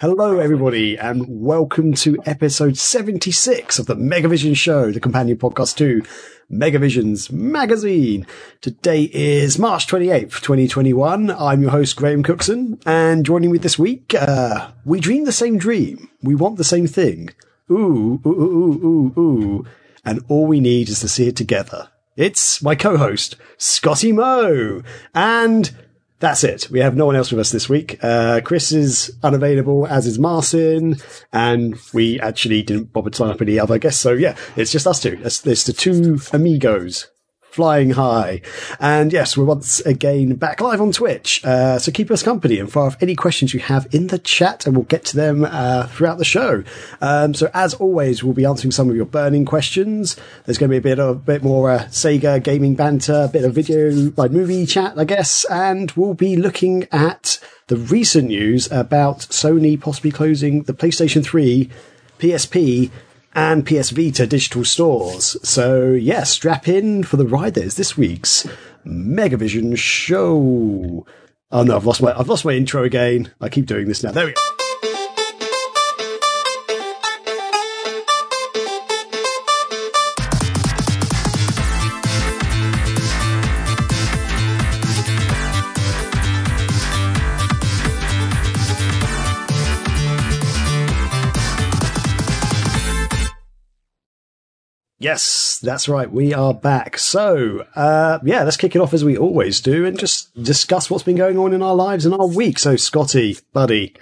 Hello, everybody, and welcome to episode 76 of the Megavision Show, the companion podcast to Megavision's magazine. Today is March 28th, 2021. I'm your host, Graham Cookson, and joining me this week, uh, we dream the same dream. We want the same thing. Ooh, ooh, ooh, ooh, ooh. And all we need is to see it together. It's my co-host, Scotty Moe, and that's it. We have no one else with us this week. Uh, Chris is unavailable, as is Marcin, and we actually didn't bother to sign up any other guests. So yeah, it's just us two. It's, it's the two amigos flying high. And yes, we're once again back live on Twitch. Uh, so keep us company and fire off any questions you have in the chat and we'll get to them uh, throughout the show. Um, so as always, we'll be answering some of your burning questions. There's going to be a bit of a bit more uh, Sega gaming banter, a bit of video like movie chat, I guess, and we'll be looking at the recent news about Sony possibly closing the PlayStation 3, PSP, and PS Vita digital stores. So yeah, strap in for the ride. There's this week's Megavision show. Oh no, I've lost my I've lost my intro again. I keep doing this now. There we go. Yes, that's right. We are back. So, uh, yeah, let's kick it off as we always do and just discuss what's been going on in our lives and our week. So, Scotty, buddy,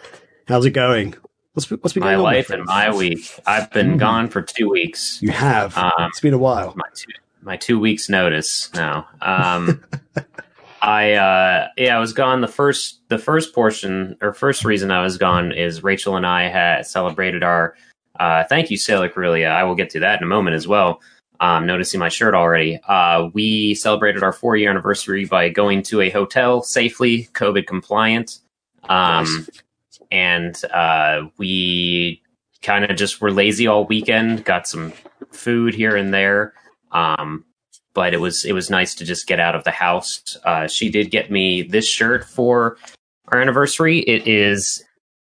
how's it going? What's, what's been my going on? My life and my week. I've been mm. gone for two weeks. You have. Um, it's been a while. My two, my two weeks notice now. Um, I, uh, yeah, I was gone. The first, the first portion or first reason I was gone is Rachel and I had celebrated our uh, thank you, Sailor Corellia. I will get to that in a moment as well. Um, noticing my shirt already. Uh, we celebrated our four year anniversary by going to a hotel safely, COVID compliant. Um. And uh, we kind of just were lazy all weekend, got some food here and there. Um, but it was it was nice to just get out of the house. Uh, she did get me this shirt for our anniversary. It is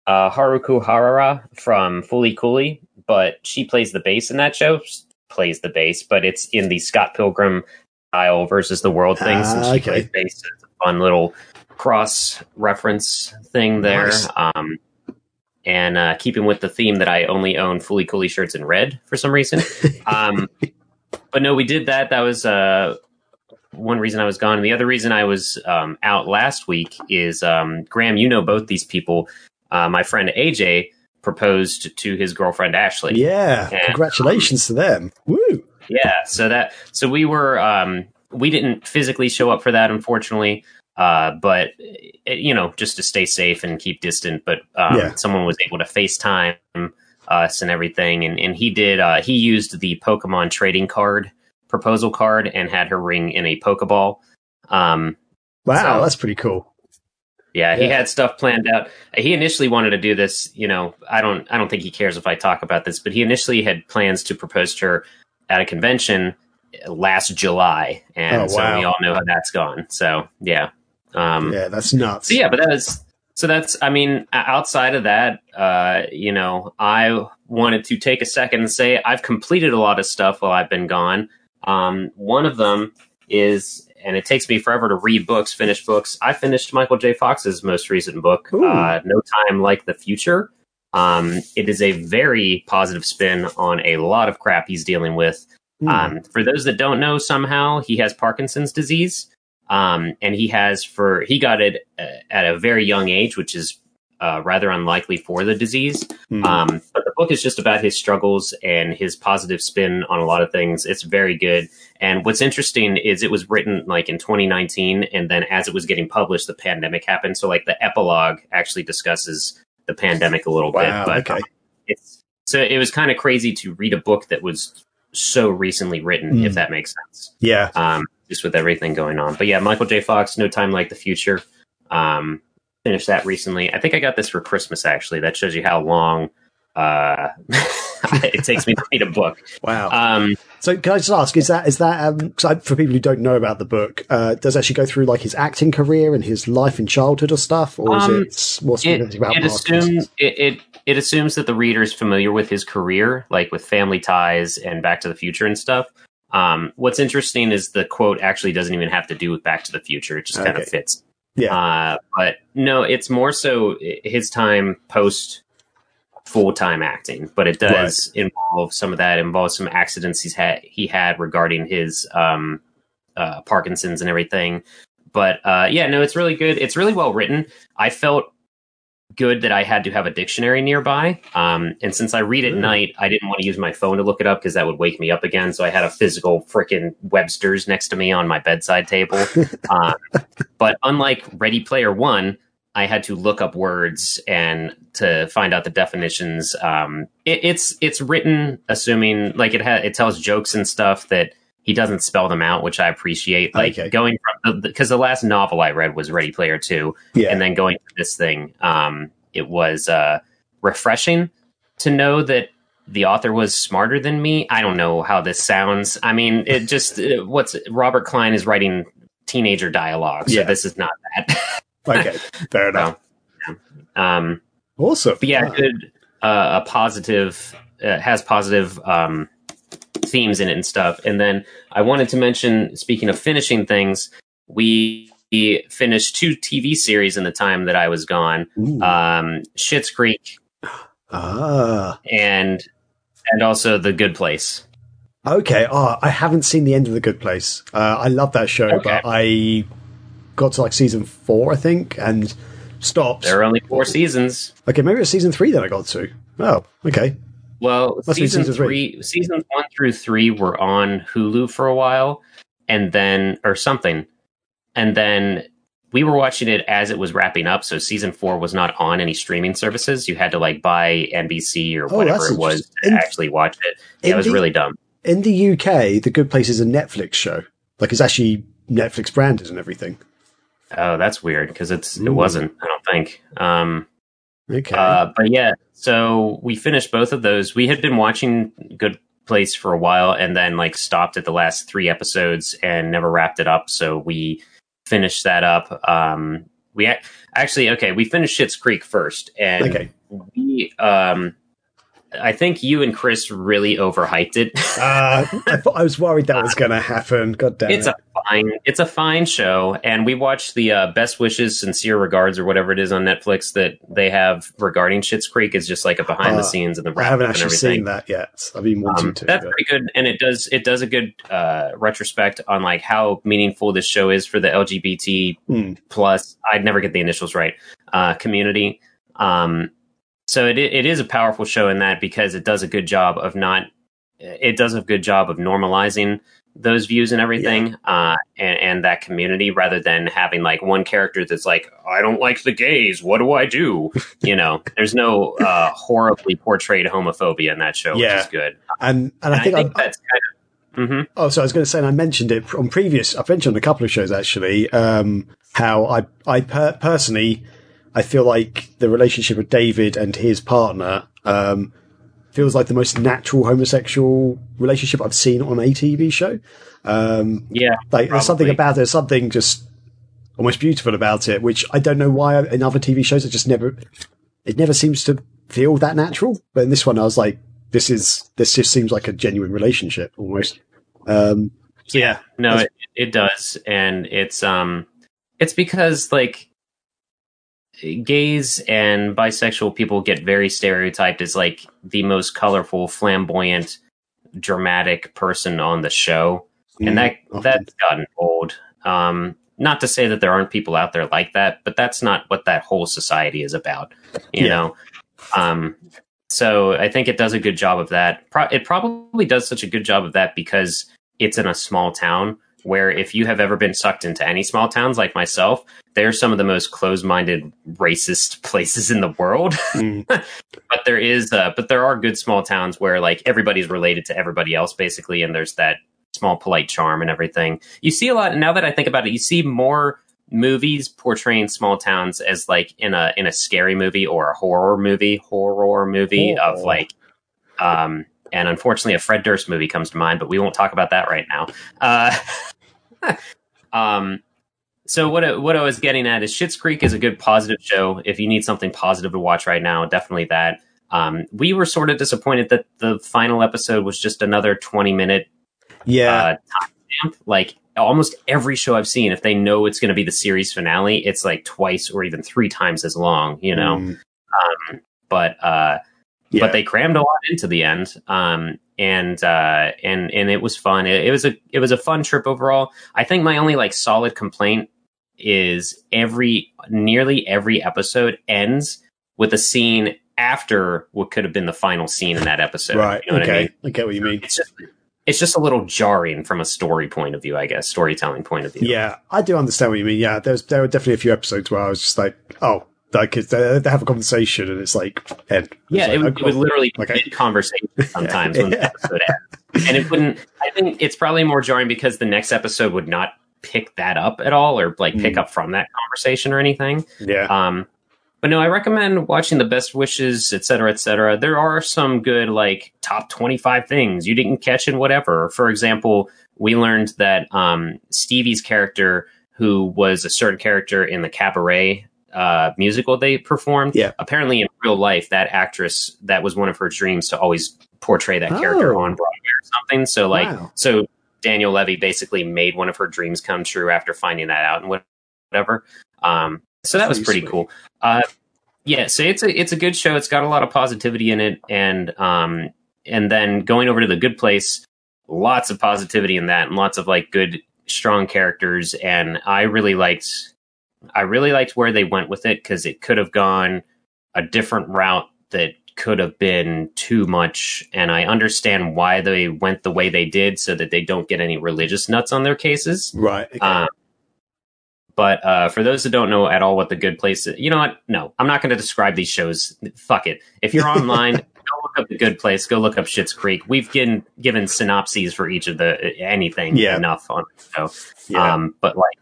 uh, Haruko Harada from Fooly Cooly, but she plays the bass in that show. She plays the bass, but it's in the Scott Pilgrim style versus the world thing. Uh, she okay. plays bass. It's a fun little cross reference thing there. Nice. Um, and uh, keeping with the theme that I only own Fooly Cooly shirts in red for some reason. Um, but no, we did that. That was uh, one reason I was gone. And the other reason I was um, out last week is um, Graham. You know both these people uh, my friend AJ proposed to his girlfriend Ashley. Yeah, and, congratulations um, to them. Woo! Yeah, so that so we were um, we didn't physically show up for that, unfortunately. Uh, but it, you know, just to stay safe and keep distant. But um, yeah. someone was able to FaceTime us and everything, and and he did. Uh, he used the Pokemon trading card proposal card and had her ring in a Pokeball. Um, wow, so, that's pretty cool. Yeah, he had stuff planned out. He initially wanted to do this. You know, I don't. I don't think he cares if I talk about this, but he initially had plans to propose to her at a convention last July, and oh, so we all know how that's gone. So yeah, um, yeah, that's nuts. So yeah, but that was so that's. I mean, outside of that, uh, you know, I wanted to take a second and say I've completed a lot of stuff while I've been gone. Um, one of them is and it takes me forever to read books, finish books. I finished Michael J. Fox's most recent book, uh, No Time Like the Future. Um, it is a very positive spin on a lot of crap he's dealing with. Mm. Um, for those that don't know, somehow he has Parkinson's disease, um, and he has for he got it uh, at a very young age, which is uh, rather unlikely for the disease. Mm. Um, but the book is just about his struggles and his positive spin on a lot of things. It's very good. And what's interesting is it was written like in 2019, and then as it was getting published, the pandemic happened. So like the epilogue actually discusses the pandemic a little wow, bit. But okay. it's so it was kind of crazy to read a book that was so recently written, mm. if hmm. that makes sense. Yeah. Um, just with everything going on. But yeah, Michael J. Fox, No Time Like the Future. Um, finished that recently. I think I got this for Christmas actually. That shows you how long uh it takes me to read a book. Wow. Um, so can I just ask, is that, is that, um, cause I, for people who don't know about the book, uh, does it actually go through like his acting career and his life in childhood or stuff? Or is Um, it more it, about it assumes it, it it assumes that the reader is familiar with his career, like with Family Ties and Back to the Future and stuff. Um, what's interesting is the quote actually doesn't even have to do with Back to the Future; it just kind of fits. Yeah. Uh, but no, it's more so his time post full time acting, but it does involve some of that. Involves some accidents he's had he had regarding his um, uh, Parkinson's and everything. But uh, yeah, no, it's really good. It's really well written. I felt good that I had to have a dictionary nearby. Um, and since I read at Mm. night, I didn't want to use my phone to look it up because that would wake me up again. So I had a physical freaking Webster's next to me on my bedside table. um, but unlike Ready Player One, I had to look up words and to find out the definitions. Um, it, it's it's written assuming like it ha- it tells jokes and stuff that he doesn't spell them out, which I appreciate. Like Okay. going from because the last novel I read was Ready Player Two, yeah. and then going to this thing, um, it was uh, refreshing to know that the author was smarter than me. I don't know how this sounds. I mean, it just uh, what's Robert Klein is writing teenager dialogue, so Yeah. this is not that. okay. Fair enough. um, Awesome. yeah, good. Uh, a positive uh, has positive um, themes in it and stuff. And then I wanted to mention, speaking of finishing things, we finished two TV series in the time that I was gone. Ooh. Um, Schitt's Creek ah. and and also The Good Place. Okay. Oh, I haven't seen the end of The Good Place. Uh, I love that show, Okay. but I got to like season four, I think, and stopped. There are only four seasons. Okay, maybe it's season three that I got to. Oh, okay. Well, Must season three. three, seasons one through three were on Hulu for a while, and then or something, and then we were watching it as it was wrapping up. So season four was not on any streaming services. You had to like buy NBC or Oh, whatever it was to. In- actually watch it. Yeah, it was the- really dumb. In the UK, The Good Place is a Netflix show. Like it's actually Netflix branded and everything. Oh, that's weird because it's it wasn't. I don't think. Um, Okay. Uh, but yeah, so we finished both of those. We had been watching Good Place for a while and then like stopped at the last three episodes and never wrapped it up. So we finished that up. Um, we ac- actually, okay, we finished Schitt's Creek first and okay. we, um, I think you and Chris really overhyped it. Uh, I thought I was worried that was going to happen. God damn it's it. a fine, it's a fine show, and we watched the uh, Best Wishes, Sincere Regards, or whatever it is on Netflix that they have regarding Schitt's Creek. Is just like a behind the Uh, scenes and the I haven't actually seen that yet. I've been wanting Um, to. that's but- pretty good, and it does it does a good uh, retrospect on like how meaningful this show is for the LGBT Hmm. plus. I'd never get the initials right. Uh, community. Um, so it it is a powerful show in that because it does a good job of not. It does a good job of normalizing those views and everything, uh, and, and that community, rather than having like one character that's like, "I don't like the gays. What do I do?" you know, there's no uh, horribly portrayed homophobia in that show, Yeah. which is good. and and And I think, I that's kind of. hmm Oh, so I was going to say, and I mentioned it on previous. I've mentioned on a couple of shows actually. Um, how I, I per- personally, I feel like the relationship of David and his partner um, feels like the most natural homosexual relationship I've seen on a TV show. Um, Yeah, like there's something about it, there's something just almost beautiful about it, which I don't know why in other TV shows it just never, it never seems to feel that natural. But in this one, I was like, this is this just seems like a genuine relationship almost. Um, so yeah, no, it, it does, and it's um, it's because like gays and bisexual people get very stereotyped as like the most colorful, flamboyant, dramatic person on the show, and that that's gotten old. Um, not to say that there aren't people out there like that, but that's not what that whole society is about. You Yeah. know, um, so I think it does a good job of that. Pro- it probably does such a good job of that because it's in a small town. Where if you have ever been sucked into any small towns like myself, they're some of the most closed-minded, racist places in the world. Mm. but there is, uh, but there are good small towns where like everybody's related to everybody else basically, and there's that small polite charm and everything. You see a lot now that I think about it. You see more movies portraying small towns as like in a in a scary movie or a horror movie, horror movie of like Um, and unfortunately, a Fred Durst movie comes to mind, but we won't talk about that right now. Uh, um, so what I, what I was getting at is Schitt's Creek is a good positive show. If you need something positive to watch right now, definitely that. Um, we were sort of disappointed that the final episode was just another twenty minute Yeah. uh. Like almost every show I've seen, if they know it's going to be the series finale, it's like twice or even three times as long. You know, Mm, but uh, yeah. but they crammed a lot into the end. Um, and uh, and and it was fun. It, it was a it was a fun trip overall. I think my only like solid complaint is every nearly every episode ends with a scene after what could have been the final scene in that episode. right. You know what okay. I mean? I get what you mean. It's just it's just a little jarring from a story point of view, I guess, storytelling point of view. Yeah, I do understand what you mean. Yeah, there's there were definitely a few episodes where I was just like, oh, like they, they have a conversation and it's like end. Yeah, like, it, would, it would literally Okay. be conversation sometimes when the episode ends. And it wouldn't, I think it's probably more jarring because the next episode would not pick that up at all or like pick Mm. up from that conversation or anything. yeah, Um, but no, I recommend watching the best wishes, et cetera, et cetera. There are some good, like top 25 things you didn't catch in whatever. For example, we learned that, um, Stevie's character, who was a certain character in the cabaret, uh, musical they performed. Yeah. Apparently in real life, that actress, that was one of her dreams to always portray that character Oh. on Broadway or something. So like, Wow. so Daniel Levy basically made one of her dreams come true after finding that out and whatever. Um, so that was Pretty pretty cool. Uh, yeah, so it's a it's a good show. It's got a lot of positivity in it, and um, and then going over to the Good Place, lots of positivity in that, and lots of like good, strong characters. And I really liked, I really liked where they went with it because it could have gone a different route that could have been too much. And I understand why they went the way they did, so that they don't get any religious nuts on their cases. right. Okay. Um, but uh, for those that don't know at all what the good place is, you know what? No, I'm not going to describe these shows. Fuck it. If you're online, go look up the good place. Go look up Schitt's Creek. We've given given synopses for each of the anything Yeah. enough on the show. yeah. Um, but like,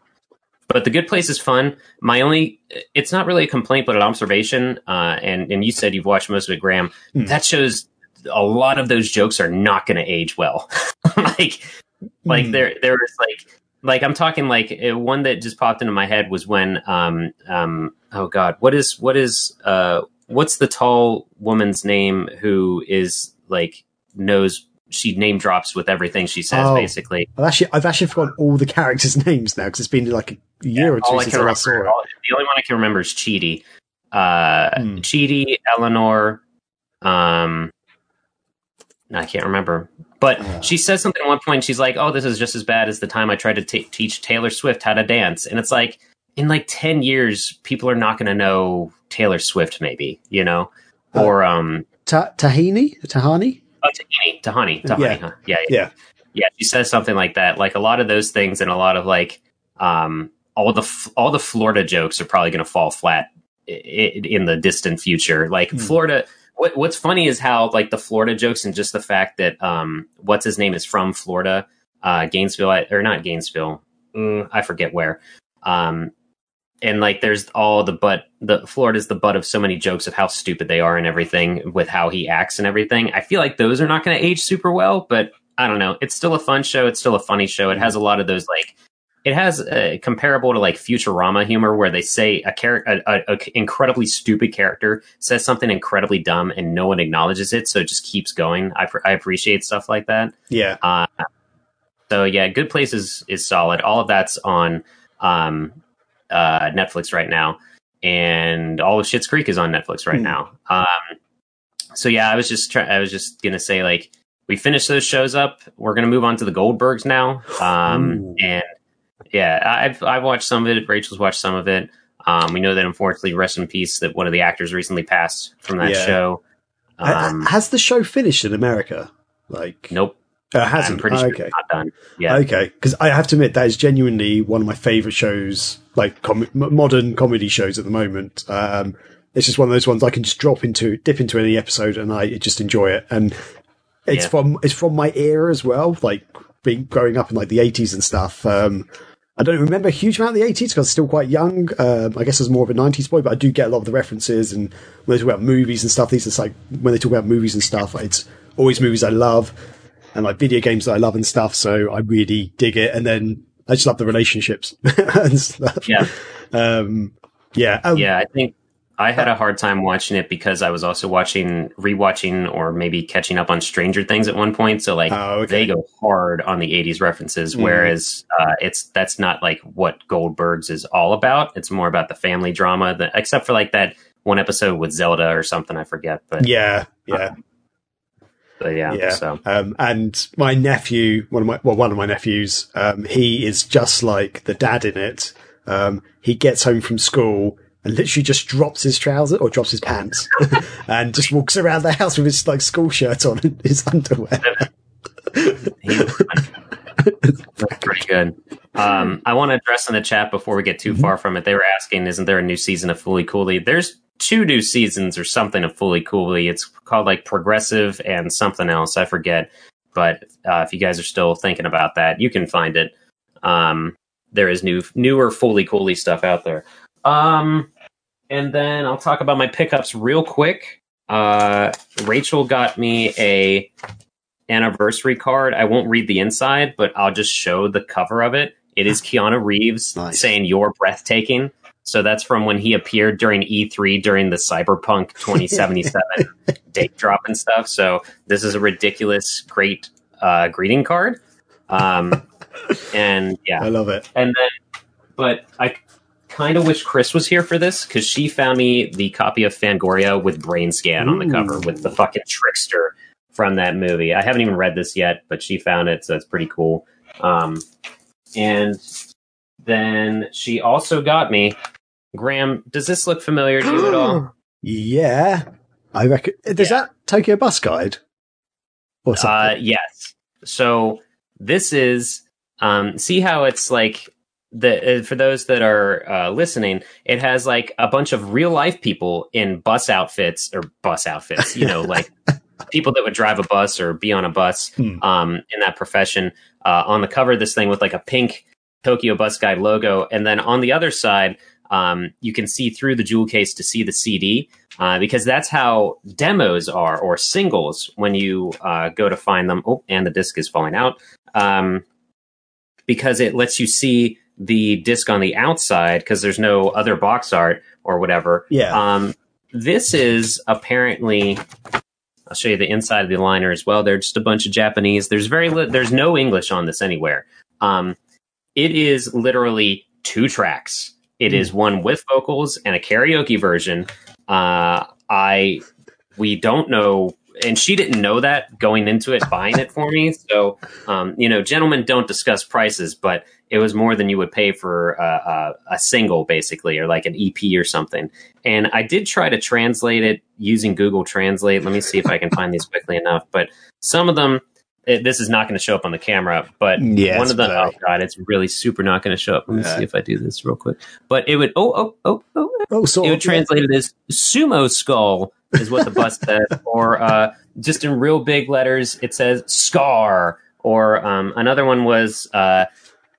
but the good place is fun. My only, it's not really a complaint, but an observation. Uh, and and you said you've watched most of it, Graham. Hmm. That shows a lot of those jokes are not going to age well. like, like Mm. there there was like like I'm talking like uh, one that just popped into my head was when um um oh god what is what is uh what's the tall woman's name who is like knows she name drops with everything she says Oh. basically I've actually I've actually forgotten all the characters' names now because it's been like a year or two all I since can I saw remember it. all- the only one I can remember is Chidi uh Hmm. Eleanor um I can't remember. But Uh. she says something at one point. She's like, "Oh, this is just as bad as the time I tried to ta teach Taylor Swift how to dance." And it's like, in like ten years, people are not going to know Taylor Swift, maybe you know, or um, Ta- Tahini, Tahani. Oh, Tahani, Tahani, Tahani, Yeah. huh? yeah, yeah, Yeah. yeah. She says something like that. Like a lot of those things, and a lot of like, um, all the f- all the Florida jokes are probably going to fall flat i- i- in the distant future. Like Hmm. Florida. What, what's funny is how like the Florida jokes and just the fact that um, what's his name is from Florida, uh, Gainesville or not Gainesville, mm, I forget where. Um, and like there's all the but the Florida's the butt of so many jokes of how stupid they are and everything with how he acts and everything. I feel like those are not going to age super well, but I don't know. It's still a fun show. It's still a funny show. It has a lot of those like it has uh, comparable to like Futurama humor where they say a character, a, a, incredibly stupid character says something incredibly dumb and no one acknowledges it, so it just keeps going. I, pr- I appreciate stuff like that. Yeah. Uh, so yeah, Good Place is is solid. All of that's on um, uh, Netflix right now, and all of Schitt's Creek is on Netflix right Hmm. now. Um, so yeah, I was just try- I was just gonna say like we finished those shows up. We're gonna move on to the Goldbergs now, um, and yeah, I've I've watched some of it. Rachel's watched some of it. Um, we know that unfortunately, rest in peace, that one of the actors recently passed from that Yeah. show. Um, has the show finished in America? Like, nope, uh, hasn't. I'm pretty Oh, sure okay. it's not done. Yeah, Okay, because I have to admit that is genuinely one of my favorite shows, like com- modern comedy shows at the moment. Um, it's just one of those ones I can just drop into, dip into any episode, and I just enjoy it. And it's Yeah. from it's from my era as well, like being growing up in like the eighties and stuff. Um, I don't remember a huge amount of the eighties because I was still quite young. Um, I guess I was more of a nineties boy, but I do get a lot of the references. And when they talk about movies and stuff, these are like when they talk about movies and stuff, it's always movies I love and like video games that I love and stuff. So I really dig it. And then I just love the relationships and stuff. Yeah. Um, yeah. Um, yeah, I think I had a hard time watching it because I was also watching, rewatching, or maybe catching up on Stranger Things at one point. So like Oh, okay. they go hard on the '80s references, Mm. whereas uh, it's that's not like what Goldberg's is all about. It's more about the family drama, that, except for like that one episode with Zelda or something. I forget, but Yeah. Yeah. But yeah. Yeah. So Um, and my nephew, one of my, well, one of my nephews, um, he is just like the dad in it. Um, he gets home from school and literally just drops his trousers or drops his pants and just walks around the house with his like school shirt on and his underwear. was pretty good. Um, I want to address in the chat before we get too Mm-hmm. far from it. They were asking, "Isn't there a new season of Fooly Cooly?" There's two new seasons or something of Fooly Cooly. It's called like Progressive and something else. I forget. But uh, if you guys are still thinking about that, you can find it. Um, there is new, newer Fooly Cooly stuff out there. Um, and then I'll talk about my pickups real quick. Uh, Rachel got me a anniversary card. I won't read the inside, but I'll just show the cover of it. It is Keanu Reeves Nice. saying "You're breathtaking." So that's from when he appeared during E3 during the Cyberpunk 2077 date drop and stuff. So this is a ridiculous, great uh, greeting card. Um, and yeah, I love it. and then, but I kind of wish Chris was here for this because she found me the copy of Fangoria with Brain Scan on the cover with the fucking trickster from that movie. I haven't even read this yet, but she found it, so it's pretty cool. Um, and then she also got me. Graham, does this look familiar to you at all? Yeah. I reckon. Is that Tokyo Bus Guide? Or Uh, yes. So this is um, see how it's like the uh, for those that are uh, listening, it has like a bunch of real life people in bus outfits or bus outfits. You know, like people that would drive a bus or be on a bus Hmm. um, in that profession. Uh, on the cover of this thing with like a pink Tokyo Bus Guide logo, and then on the other side. Um, you can see through the jewel case to see the CD uh, because that's how demos are or singles when you uh, go to find them. Oh, and the disc is falling out um, because it lets you see the disc on the outside because there's no other box art or whatever. yeah. Um, this is apparently. I'll show you the inside of the liner as well. They're just a bunch of Japanese. There's very li- there's no English on this anywhere. Um, it is literally two tracks. It is one with vocals and a karaoke version. Uh, I we don't know, and she didn't know that going into it, buying it for me. So, um, you know, gentlemen don't discuss prices, but it was more than you would pay for uh, a, a single, basically, or like an EP or something. And I did try to translate it using Google Translate. Let me see if I can find these quickly enough. But some of them, it, this is not going to show up on the camera. But Yes, one of very. oh god, it's really super not going to show up. Let me Yeah. see if I do this real quick. But it would, oh, oh, oh, oh, oh, sort it would translate it as sumo skull is what the bus says or uh, just in real big letters it says scar or um, another one was uh,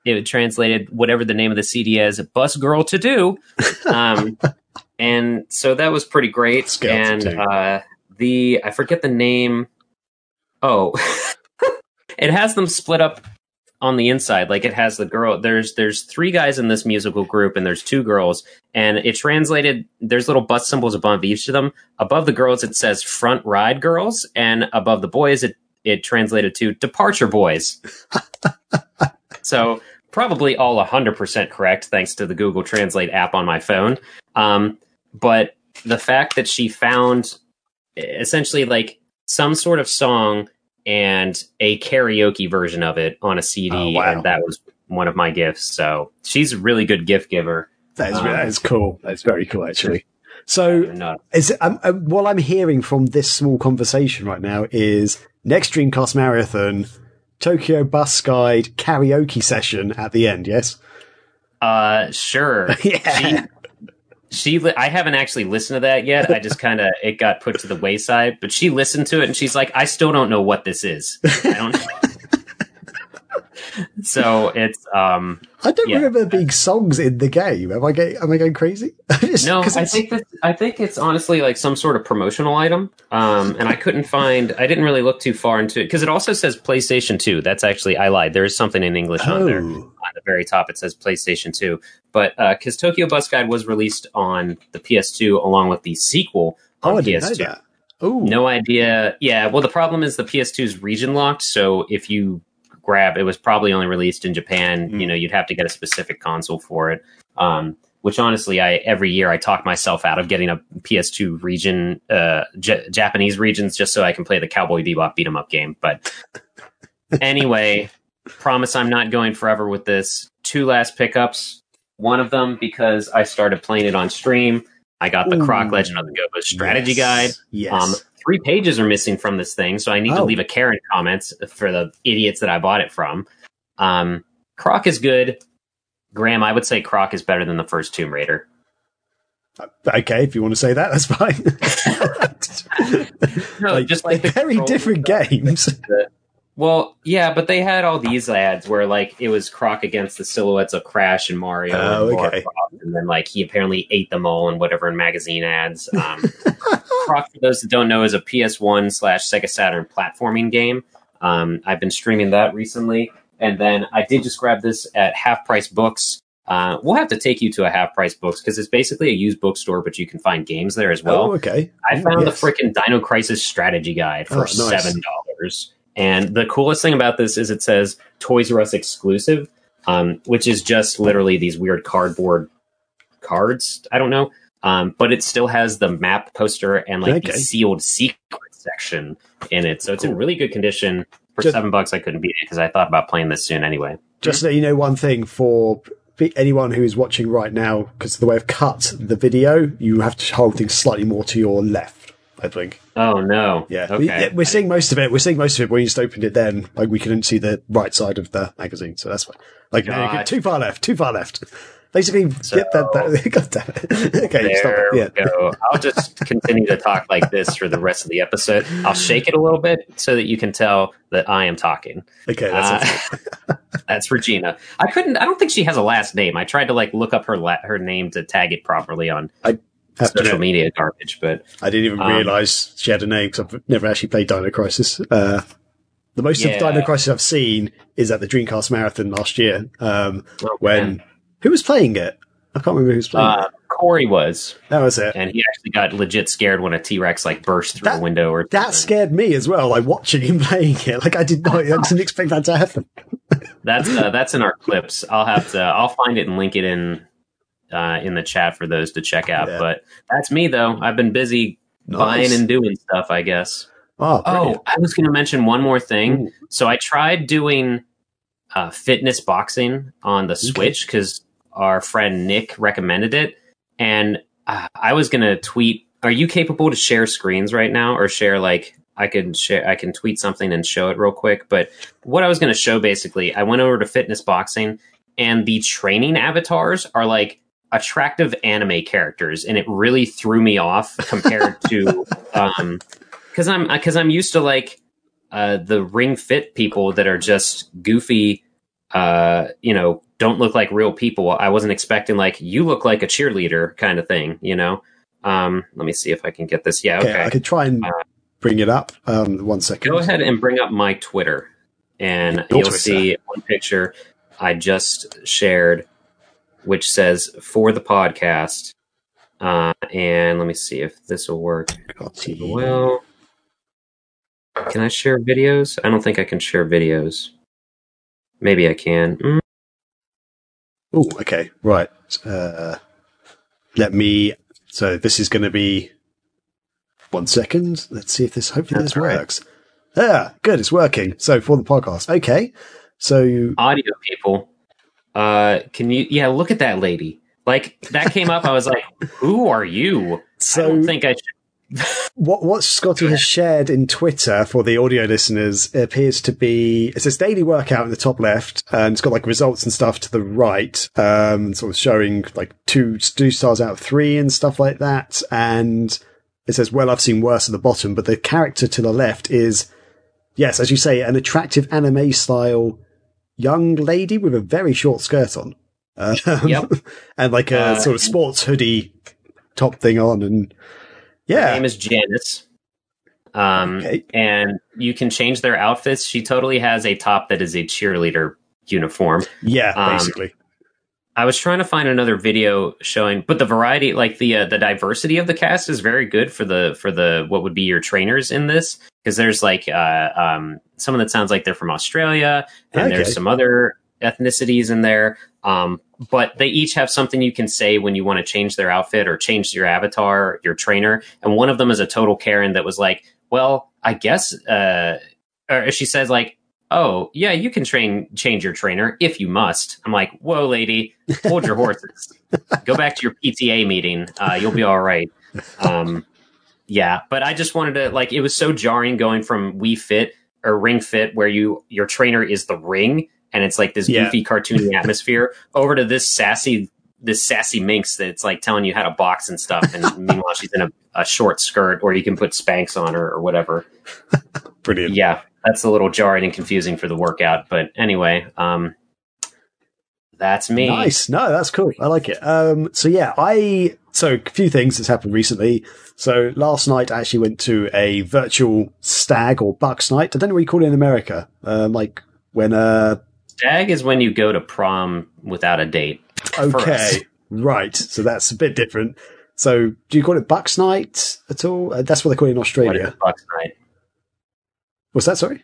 it would translated whatever the name of the cd is bus girl to do um, and so that was pretty great to and uh, the i forget the name oh it has them split up on the inside. Like it has the girl there's there's three guys in this musical group and there's two girls. And it translated there's little bus symbols above each of them. Above the girls it says front ride girls. And above the boys it it translated to departure boys. So probably all 100% correct thanks to the google translate app on my phone. Um, but the fact that she found essentially like some sort of song and a karaoke version of it on a CD, Oh, wow. and that was one of my gifts. So she's a really good gift giver. That is, Um, that is cool. That's very cool, actually. So, is um, um, what I'm hearing from this small conversation right now is next Dreamcast Marathon, Tokyo Bus Guide karaoke session at the end, yes? uh, sure. Yeah. She, li- I haven't actually listened to that yet. I just kind of it got put to the wayside. But she listened to it and she's like, I still don't know what this is. I don't. So it's um I don't Yeah. remember being songs in the game. Am I going? Am I going crazy? Just- no i think that i think it's honestly like some sort of promotional item um and i couldn't find i didn't really look too far into it because it also says playstation 2 that's actually i lied there is something in english on there Oh, on the very top it says PlayStation 2. But because Tokyo Bus Guide was released on the PS2 along with the sequel on oh, I didn't PS2. that. Oh, No idea. Yeah, well, the problem is the PS2 is region locked. So if you grab, it was probably only released in Japan. Mm. You know, you'd have to get a specific console for it. Um, which honestly, I every year I talk myself out of getting a PS2 region, uh, J- Japanese regions, just so I can play the Cowboy Bebop beat 'em up game. But anyway, promise I'm not going forever with this. Two last pickups. One of them because I started playing it on stream. I got the Ooh. Croc Legend of the Gobbo strategy yes. guide. Yes. Um, three pages are missing from this thing, so I need to Oh. leave a Karen comments for the idiots that I bought it from. Um, Croc is good. Graham, I would say Croc is better than the first Tomb Raider. okay, if you want to say that, that's fine. No, just like very different stuff. Well, yeah, but they had all these ads where like it was Croc against the silhouettes of Crash and Mario, Oh, and, okay. Croft, and then like he apparently ate them all and whatever in magazine ads. Um, Croc, for those that don't know, is a PS1 slash Sega Saturn platforming game. Um, I've been streaming that recently, and then I did just grab this at Half Price Books. Uh, we'll have to take you to a Half Price Books because it's basically a used bookstore, but you can find games there as well. oh, okay. I found yes. the freaking Dino Crisis strategy guide for Oh, nice. seven dollars. And the coolest thing about this is it says Toys R Us exclusive, um, which is just literally these weird cardboard cards. I don't know, um, but it still has the map poster and like Okay. the sealed secret section in it. So it's in really good condition. For Just- seven bucks, I couldn't beat it because I thought about playing this soon anyway. Just so you know one thing for anyone who is watching right now, because of the way I've cut the video, you have to hold things slightly more to your left. I think. Oh no! Yeah, Okay. We, yeah, we're seeing most of it. We're seeing most of it when you just opened it. Then, like, we couldn't see the right side of the magazine, so that's fine. Like, too far left, too far left. Basically, So- get that. that God damn it. okay, stop There it. we Yeah. go. I'll just continue to talk like this for the rest of the episode. I'll shake it a little bit so that you can tell that I am talking. Okay, that's it. Uh, that's Regina. I couldn't. I don't think she has a last name. I tried to like look up her la- her name to tag it properly on to social admit, media garbage, but I didn't even Um, realise she had a name because I've never actually played Dino Crisis. Uh, the most of Yeah. Dino Crisis I've seen is at the Dreamcast Marathon last year. Um, oh, when man. who was playing it? I can't remember who was playing uh, it. Corey was, That was it. and he actually got legit scared when a T Rex like burst through That- a window or That something. scared me as well. Like watching him playing it, like I did not, I didn't expect that to happen. That's uh, that's in our clips. I'll have to. I'll find it and link it in uh, in the chat for those to check out. Yeah. But that's me though. I've been busy buying and doing stuff. I guess. oh, brilliant. Oh, I was going to mention one more thing. Ooh. So I tried doing uh, fitness boxing on the Switch because our friend Nick recommended it, and uh, I was going to tweet. Are you capable to share screens right now, or share like I can share? I can tweet something and show it real quick. But what I was going to show basically, I went over to fitness boxing, and the training avatars are like attractive anime characters, and it really threw me off compared to. Um, because I'm because I'm used to like uh, the ring fit people that are just goofy, uh, you know, don't look like real people. I wasn't expecting like you look like a cheerleader kind of thing, you know. Um, let me see if I can get this. Yeah, okay, okay. I could try and Uh, bring it up. Um, one second. Go ahead and bring up my Twitter, and Your you'll Twitter. see one picture I just shared, which says for the podcast. Uh, and let me see if this will work. Well, can I share videos? I don't think I can share videos. Maybe I can. Mm, Oh, okay, right. Uh, let me. So this is going to be one second. Let's see if this. Hopefully, That's this right. works. Yeah, good. It's working. So for the podcast, okay. So audio people. Uh, can you? Yeah, look at that lady. Like that came up. I was like, "Who are you?" I so don't think I should. what what Scotty has shared in Twitter for the audio listeners appears to be it says daily workout in the top left, and it's got like results and stuff to the right, um, sort of showing like two two stars out of three and stuff like that, and it says well I've seen worse at the bottom, but the character to the left is yes, as you say, an attractive anime style young lady with a very short skirt on. Um, Yep. and like a Uh, sort of sports hoodie top thing on. And yeah. Her name is Janice. Um, Okay. and you can change their outfits. She totally has a top that is a cheerleader uniform. yeah, um, basically. I was trying to find another video showing, but the variety, like the uh, the diversity of the cast, is very good for the for the what would be your trainers in this because there's like uh, um, someone that sounds like they're from Australia, and Okay. there's some other ethnicities in there. Um, but they each have something you can say when you want to change their outfit or change your avatar, your trainer. And one of them is a total Karen that was like, "Well, I guess," uh, or she says like. Oh yeah, you can train change your trainer if you must. I'm like, whoa, lady, hold your horses. Go back to your PTA meeting. Uh, you'll be all right. Um, yeah, but I just wanted to like it was so jarring going from Wii Fit or Ring Fit where you your trainer is the ring and it's like this Yeah. goofy cartoony atmosphere over to this sassy this sassy minx that's like telling you how to box and stuff and meanwhile she's in a, a short skirt or you can put spanks on her or whatever Brilliant. yeah, that's a little jarring and confusing for the workout. But anyway, um, that's me. Nice. No, that's cool. I like it. Um, so yeah, I, so a few things that's happened recently. So last night I actually went to a virtual stag or bucks night. I don't know what you call it in America. Um, like when, uh, Stag is when you go to prom without a date. okay. Right. So that's a bit different. So do you call it bucks night at all? Uh, that's what they call it in Australia. Bucks night? What's that? Sorry.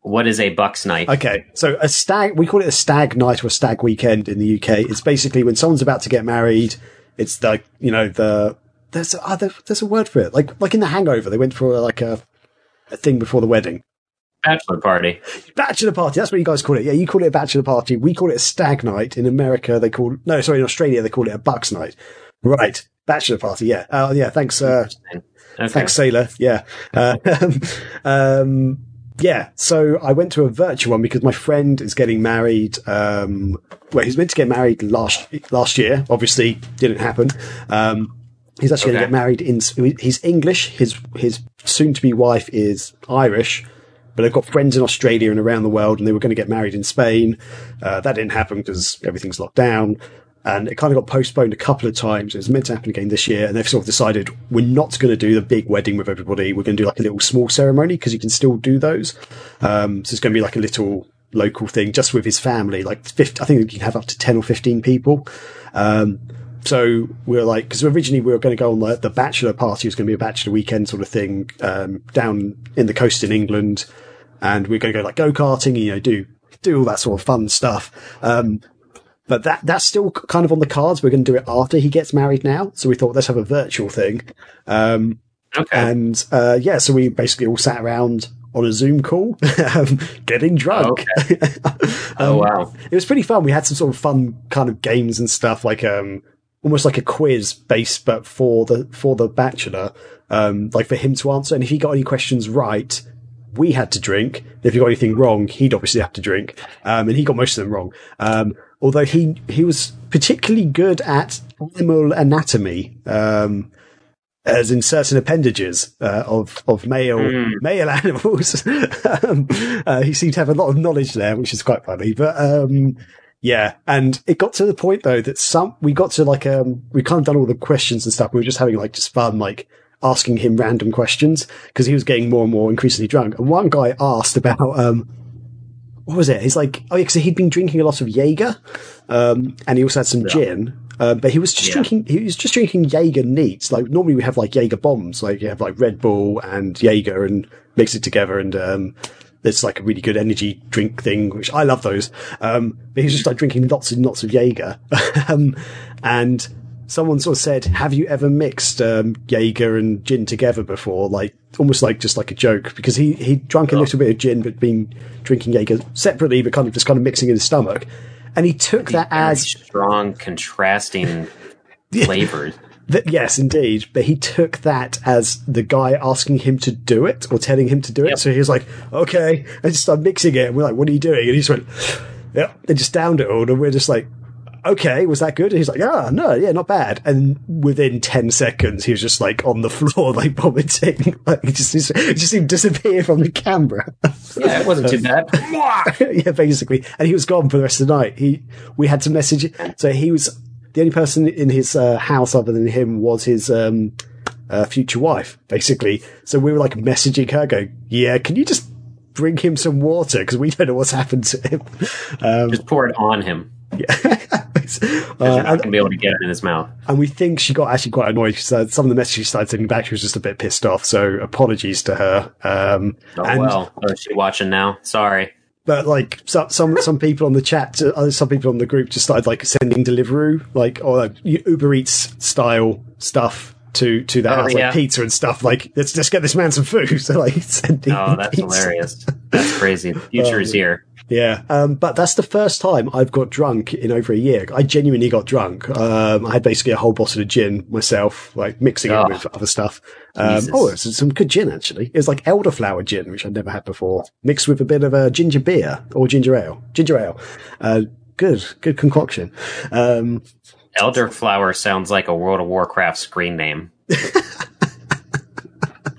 What is a Bucks night? Okay, so a stag, we call it a stag night or a stag weekend in the UK. It's basically when someone's about to get married. It's the, you know, the, there's a, oh, there- there's a word for it. Like, like in The Hangover, they went for like a, a thing before the wedding. Bachelor party. Bachelor party. That's what you guys call it. Yeah, you call it a bachelor party. We call it a stag night. In America, they call, no, sorry, in Australia, they call it a bucks night. Right. Bachelor party. Yeah. Uh, yeah. Thanks, uh, Okay. Thanks, Sailor. Yeah. Uh, um, yeah. So I went to a virtual one because my friend is getting married. Um, well, he's meant to get married last last year. Obviously, didn't happen. Um, he's actually going to get married in. He's English. His his soon to be wife is Irish. But they've got friends in Australia and around the world, and they were going to get married in Spain. Uh, that didn't happen because everything's locked down and it kind of got postponed a couple of times. It was meant to happen again this year, and they've sort of decided we're not going to do the big wedding with everybody. We're going to do like a little small ceremony because you can still do those. Um, so it's going to be like a little local thing just with his family, like 50, I think you can have up to 10 or 15 people. Um, so we are like, because originally we were going to go on the, the bachelor party, it was going to be a bachelor weekend sort of thing, um, down in the coast in England. And we're going to go like go karting, you know, do, do all that sort of fun stuff. Um, but that that's still kind of on the cards. We're going to do it after he gets married now. So we thought let's have a virtual thing. Um, Okay. and uh, yeah, so we basically all sat around on a Zoom call, um, getting drunk. oh wow. It was pretty fun. We had some sort of fun kind of games and stuff, like um, almost like a quiz based, but for the for the bachelor, um, like for him to answer. And if he got any questions right, we had to drink. If he got anything wrong, he'd obviously have to drink. Um, and he got most of them wrong. Um, although he he was particularly good at animal anatomy. Um, as in certain appendages uh, of of male male animals. um, uh, he seemed to have a lot of knowledge there, which is quite funny. But um, yeah, and it got to the point though that some we got to like um we kind of done all the questions and stuff. We were just having like just fun, like asking him random questions because he was getting more and more increasingly drunk. And one guy asked about um what was it? He's like, oh yeah, because he'd been drinking a lot of Jaeger, um, and he also had some gin. Uh, but he was just Yeah. drinking. He was just drinking Jaeger neat. Like normally we have like Jaeger bombs. Like you have like Red Bull and Jaeger and mix it together, and um, there's like a really good energy drink thing, which I love those. Um, but he was just like drinking lots and lots of Jaeger. um, and someone sort of said, "Have you ever mixed um, Jaeger and gin together before?" Like almost like just like a joke because he he drank a little bit of gin, but been drinking Jaeger separately, but kind of just kind of mixing in his stomach. And he took that as strong, contrasting flavors. that, yes, indeed. But he took that as the guy asking him to do it or telling him to do it. Yep. So he was like, okay, and just started mixing it. And we're like, what are you doing? And he just went, yeah, and just downed it all. And we're just like, okay, was that good? And he's like, ah, no, yeah, not bad. And within 10 seconds, he was just like on the floor, like vomiting. Like, he just, he just seemed to disappear from the camera. Yeah, it wasn't too bad. yeah, basically. And he was gone for the rest of the night. He, we had to message, so he was, the only person in his uh, house other than him was his, um, uh, future wife, basically. So we were like messaging her going, yeah, can you just bring him some water? Because we don't know what's happened to him. Um, Just pour it on him. yeah. Uh, not and, be able to get it in his mouth. and we think she got actually quite annoyed because uh, some of the messages she started sending back, she was just a bit pissed off. So apologies to her. Um, Oh, and, well. Oh, is she watching now? Sorry. but like some, some, some people on the chat, uh, some people on the group just started like sending Deliveroo, like, or like Uber Eats style stuff to, to the Oh, house, like pizza and stuff. Like, let's just get this man some food. So like sending Oh, that's pizza. hilarious. That's crazy. The future is here. Yeah, um, but that's the first time I've got drunk in over a year. I genuinely got drunk. Um, I had basically a whole bottle of gin myself, like mixing Oh. it with other stuff. Um, oh, it's some good gin actually. It was like elderflower gin, which I'd never had before, mixed with a bit of a ginger beer or ginger ale. Ginger ale. Uh, good, good concoction. Um, Elderflower sounds like a World of Warcraft screen name.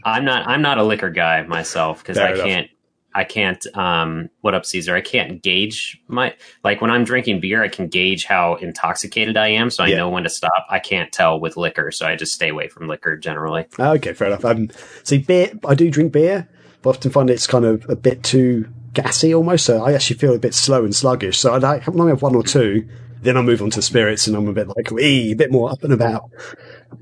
I'm not. I'm not a liquor guy myself because I enough. can't. I can't. Um, what up, Caesar? I can't gauge my like when I'm drinking beer. I can gauge how intoxicated I am, so I Yeah. know when to stop. I can't tell with liquor, so I just stay away from liquor generally. Okay, fair enough. Um, see, beer, I do drink beer, but often find it's kind of a bit too gassy almost. So I actually feel a bit slow and sluggish. So I'd like, only have one or two, then I'll move on to spirits and I'm a bit like, a bit more up and about.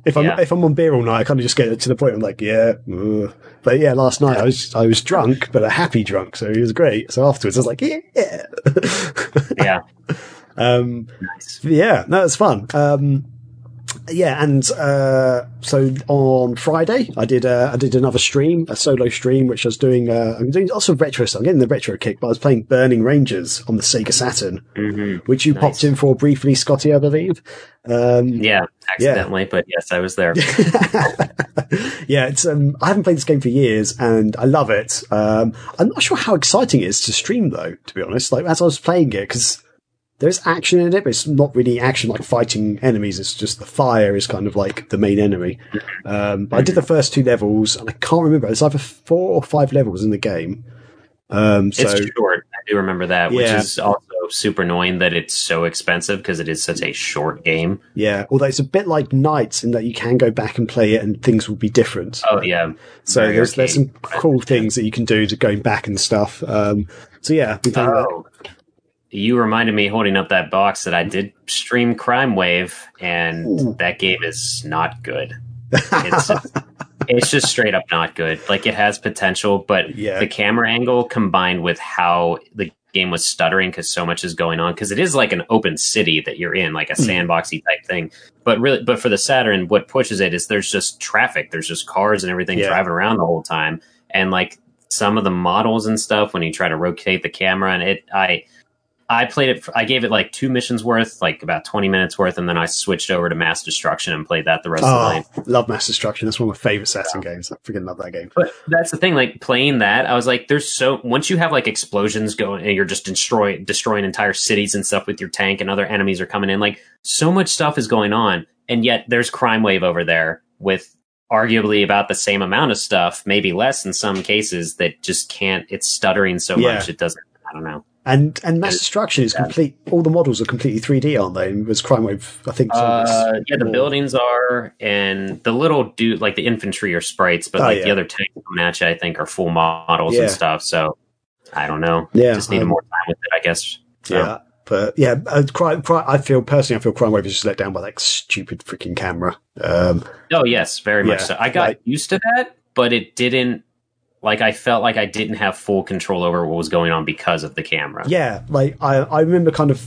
If I'm, Yeah. if I'm on beer all night, I kind of just get to the point I'm like, yeah, ugh. but yeah, last night I was, I was drunk, but a happy drunk. So it was great. So afterwards I was like, yeah. Yeah, um, nice. yeah, no, it's fun. Um, yeah, and uh, so on Friday, I did uh, I did another stream, a solo stream, which I was doing. Uh, I'm doing lots of retro stuff. I'm getting the retro kick, but I was playing Burning Rangers on the Sega Saturn, hmm which you Nice. popped in for briefly, Scotty, I believe. Um, Yeah, accidentally, but yes, I was there. yeah, it's um, I haven't played this game for years, and I love it. Um, I'm not sure how exciting it is to stream, though. To be honest, like as I was playing it, because there's action in it, but it's not really action like fighting enemies. It's just the fire is kind of like the main enemy. Um, but I did the first two levels, and I can't remember. It's either four or five levels in the game. Um, so it's short. I do remember that, which is also super annoying that it's so expensive because it is such a short game. yeah, although it's a bit like Knights in that you can go back and play it, and things will be different. Oh yeah, So Very there's there's some cool things that you can do to going back and stuff. Um, so yeah, we playing that. Oh, you reminded me holding up that box that I did stream Crime Wave, and Ooh. that game is not good. It's just, it's just straight up not good. Like it has potential, but Yeah. the camera angle combined with how the game was stuttering because so much is going on because it is like an open city that you're in, like a Hmm. sandboxy type thing. But really, but for the Saturn, what pushes it is there's just traffic. There's just cars and everything Yeah. driving around the whole time, and like some of the models and stuff when you try to rotate the camera and it, I. I played it. I gave it like two missions worth, like about twenty minutes worth, and then I switched over to Mass Destruction and played that the rest of the oh, night. Oh, love Mass Destruction. That's one of my favorite Saturn games. I freaking love that game. But that's the thing, like playing that, I was like, there's so once you have like explosions going and you're just destroy destroying entire cities and stuff with your tank and other enemies are coming in, like so much stuff is going on, and yet there's crime wave over there with arguably about the same amount of stuff, maybe less in some cases that just can't. It's stuttering so Yeah. much it doesn't. I don't know. And and Mass Destruction is complete. All the models are completely 3D, aren't they? It was Crime Wave, I think. Uh, yeah, the buildings are, and the little dude, like the infantry are sprites, but Oh, like yeah. the other tanks coming at you, I think, are full models Yeah. and stuff. So I don't know. Yeah, just need um, more time with it, I guess. So, Yeah, but yeah, uh, crime, crime, I feel personally, I feel Crime Wave is just let down by that stupid freaking camera. Um, Oh yes, very much Yeah, so. I got like- used to that, but it didn't. Like I felt like I didn't have full control over what was going on because of the camera. yeah, like I, I remember kind of,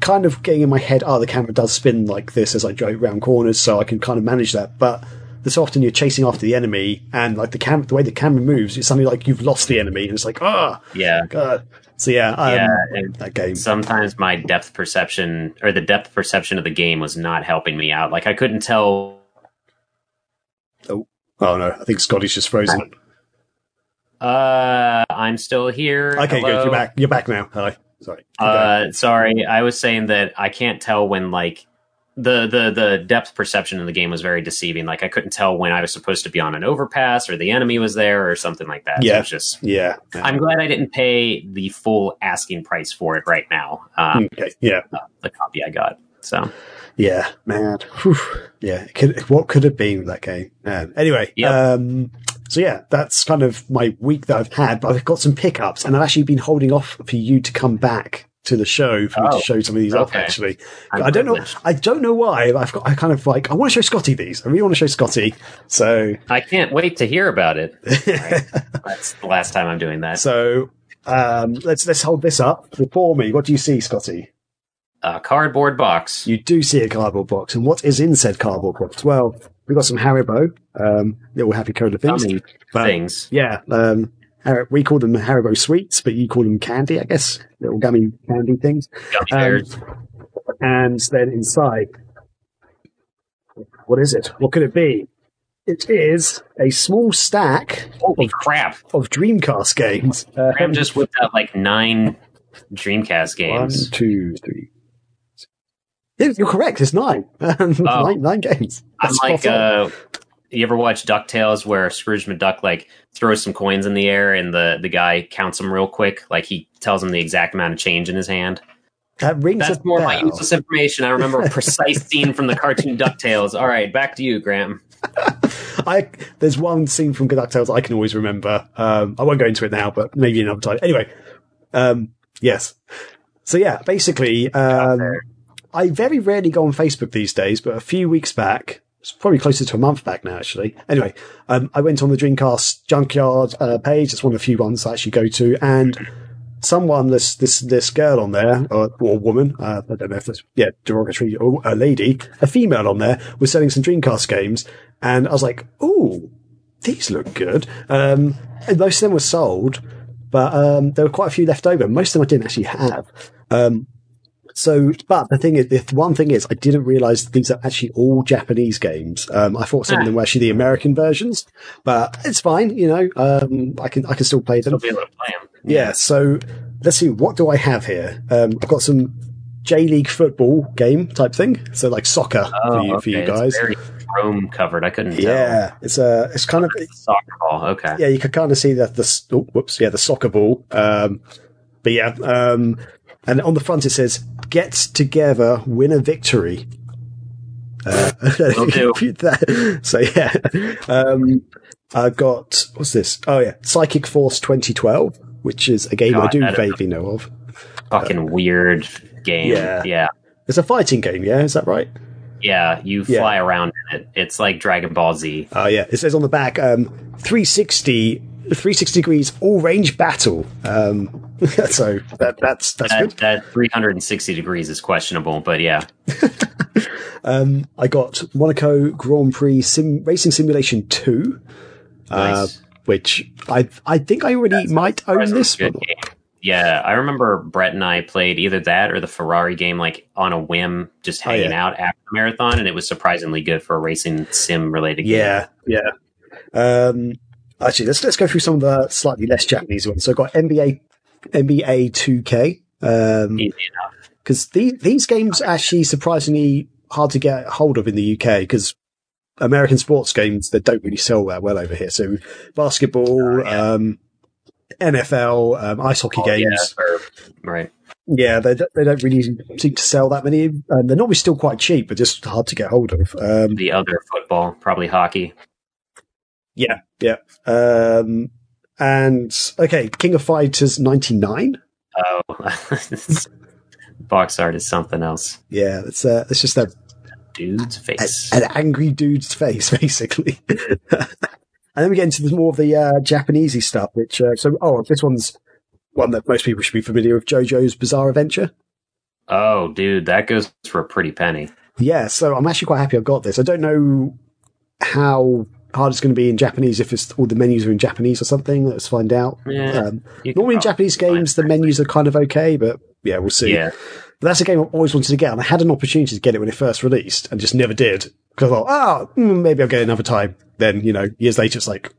kind of getting in my head, oh, the camera does spin like this as I drive around corners, so I can kind of manage that. But this often you're chasing after the enemy, and like the camera, the way the camera moves, it's something like you've lost the enemy, and it's like, oh, Yeah, god. So yeah, um, yeah. That game. sometimes my depth perception or the depth perception of the game was not helping me out. Like I couldn't tell Oh no, I think Scotty's just frozen. Uh, I'm still here. Okay, Hello? good. You're back. You're back now. Hi. Sorry. Uh, sorry, I was saying that I can't tell when like the the the depth perception in the game was very deceiving. Like I couldn't tell when I was supposed to be on an overpass or the enemy was there or something like that. So Yeah. it's just yeah. I'm glad I didn't pay the full asking price for it right now. Um, Okay. Yeah. the copy I got. So Yeah, man. Whew. Yeah, could, what could have been that game? Man. Anyway, Yep. um, so yeah, that's kind of my week that I've had, but I've got some pickups and I've actually been holding off for you to come back to the show for me Oh, to show some of these off okay. actually. I'm don't know. I don't know why, but I've got, I kind of like, I want to show Scotty these. I really want to show Scotty. So, I can't wait to hear about it. Right. That's the last time I'm doing that. so, um, let's, let's hold this up before me. What do you see, Scotty? A cardboard box. you do see a cardboard box. And what is in said cardboard box? Well, we've got some Haribo, um, little happy cola things. Gummy But- things. Yeah, um, we call them Haribo sweets, but you call them candy, I guess. Little gummy candy things. Gummy Um. And then inside, what is it? What could it be? It is a small stack Holy crap. of Dreamcast games. Graham just whipped out like nine Dreamcast games. two, three. You're correct. It's nine. nine, nine games. I'm like, uh, you ever watch DuckTales where Scrooge McDuck like throws some coins in the air and the, the guy counts them real quick? Like he tells him the exact amount of change in his hand. that rings That's more my useless information. I remember a precise scene from the cartoon DuckTales. All right, back to you, Graham. I there's one scene from DuckTales I can always remember. Um, I won't go into it now, but maybe another time. Anyway, um, yes. So yeah, basically, um. I very rarely go on Facebook these days, but a few weeks back, it's probably closer to a month back now, actually. Anyway, um, I went on the Dreamcast Junkyard uh, page. It's one of the few ones I actually go to, and someone, this this this girl on there, or, or woman, uh, I don't know if it's yeah derogatory, or a lady, a female on there, was selling some Dreamcast games, and I was like, oh, these look good." Um, and most of them were sold, but um, there were quite a few left over. Most of them I didn't actually have. Um, so, but the thing is, the one thing is, I didn't realize these are actually all Japanese games. Um, I thought some of them were actually the American versions, but it's fine. You know, um, I can I can still play them. You'll be able to play them. Yeah. So let's see. What do I have here? Um, I've got some J League football game type thing. So like soccer for you, for you Oh, guys. It's very chrome covered. I couldn't tell. yeah. It's a, it's kind of, Soccer ball. Okay. yeah, you can kind of see that the, oh, whoops, yeah, the soccer ball. Um, but yeah, um, and on the front it says, get together, win a victory. Uh, that- so yeah, um, I've got, what's this? Oh yeah, Psychic Force 2012, which is a game I do vaguely know of. Fucking weird game. Yeah. Yeah. It's a fighting game, yeah, is that right? Yeah. You Yeah. fly around in it. It's like Dragon Ball Z. Oh yeah, it says on the back, um, 360, 360 degrees all range battle. Um, so that, that's, that's good. That, that 360 degrees is questionable, but yeah. Um, I got Monaco Grand Prix Sim- Racing Simulation 2, uh, which I I think I already might own this one. Yeah, I remember Brett and I played either that or the Ferrari game like on a whim, just Oh, hanging yeah. out after the marathon, and it was surprisingly good for a racing sim related game. Yeah, yeah. Um, actually, let's let's go through some of the slightly less Japanese ones. So I've got NBA NBA 2K um, Easy enough. because these these games are actually surprisingly hard to get hold of in the UK because American sports games that don't really sell that well over here. So basketball, Oh, yeah. um, NFL, um, ice hockey Oh, games. yeah, or- right. Yeah, they don't- they don't really seem to sell that many. Um, they're normally still quite cheap, but just hard to get hold of. Um, The other football, probably hockey. yeah, yeah. Um, and okay, King of Fighters ninety nine. Oh, box art is something else. Yeah, it's uh, it's just a, Dude's face. an angry dude's face, basically. and then we get into the, more of the uh, Japanesey stuff, which uh, so oh, this one's one that most people should be familiar with: JoJo's Bizarre Adventure. Oh, dude, that goes for a pretty penny. Yeah, so I'm actually quite happy I've got this. I don't know how hard it's going to be in Japanese if it's all the menus are in Japanese or something. Let's find out. Yeah, Um, normally in Japanese games, the menus are kind of okay, but yeah, we'll see. Yeah, But that's a game I've always wanted to get, and I had an opportunity to get it when it first released, and just never did because I thought, oh, mm, maybe I'll get it another time. Then you know, years later, it's like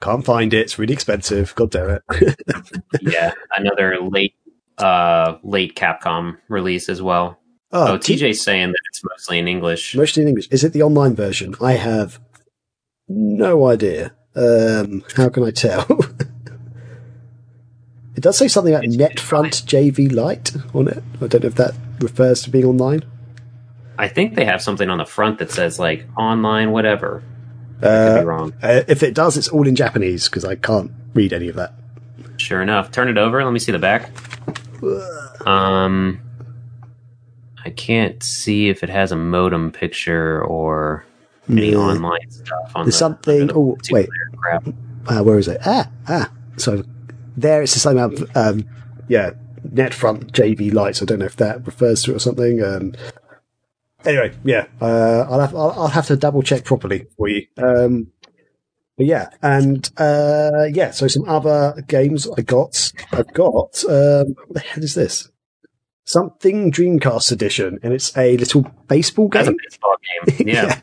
can't find it. It's really expensive. God damn it. yeah. Another late uh, late Capcom release as well. Oh, Oh, TJ's saying that it's mostly in English. Mostly in English. Is it the online version? I have no idea. Um, how can I tell? it does say something like It's Netfront JV Lite on it. I don't know if that refers to being online. I think they have something on the front that says like online whatever. I could Uh, be wrong. uh, if it does, it's all in Japanese because I can't read any of that. Sure enough. Turn it over. Let me see the back. Um, I can't see if it has a modem picture or any Yeah. online stuff on There's the, something- oh, wait. Uh, where is it? Ah, ah. So there it's the same Um, yeah, Netfront JV Lite. I don't know if that refers to it or something. Um, anyway, yeah, uh, I'll have I'll, I'll have to double check properly for you. Um, but yeah, and uh, yeah, so some other games I got. I've got. Um, what the hell is this? Something Dreamcast edition, and it's a little baseball That's a game. baseball game. Yeah.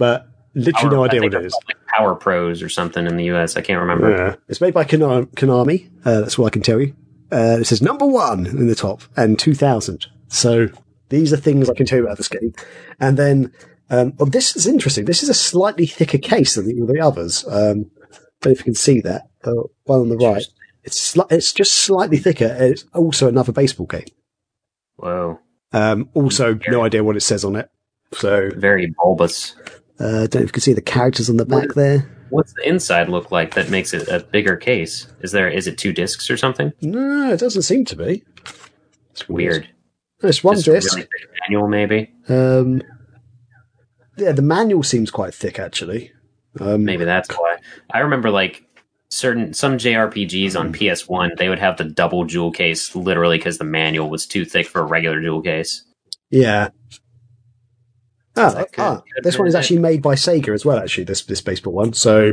But literally no Power- I idea what it is. like Power Pros or something in the US. I can't remember. Yeah. It's made by Konami. Uh, that's what I can tell you. Uh, it says number one in the top and 2000. So these are things I can tell you about this game. And then, um, well, this is interesting. This is a slightly thicker case than the, the others. Um, I don't know if you can see that. The one on the right. It's sli- it's just slightly thicker. and It's also another baseball game. Whoa. Um, also, no idea what it says on it. So, Very bulbous. Uh, I don't know if you can see the characters on the back there. What's the inside look like that makes it a bigger case? Is there is it two discs or something? No, it doesn't seem to be. It's weird. It's one Just disc. really manual, maybe. Um, yeah, the manual seems quite thick actually. Um, Maybe that's why. I remember like certain some JRPGs on PS1, they would have the double jewel case literally because the manual was too thick for a regular jewel case. Yeah. Ah, ah, this one is actually made by Sega as well. Actually, this this baseball one. So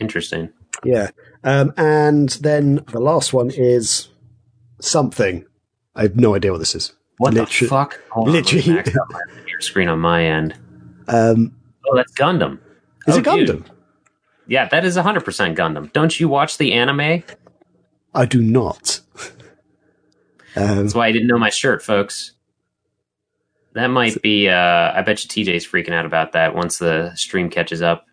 Interesting. yeah, um, and then the last one is something. I have no idea what this is. What Literally- the fuck? Hold on, literally- out screen on my end. Um, Oh, that's Gundam. is Oh, it Gundam? dude. Yeah, that is 100% Gundam. Don't you watch the anime? I do not. um, That's why I didn't know my shirt, folks. That might be. Uh, I bet you TJ's freaking out about that once the stream catches up.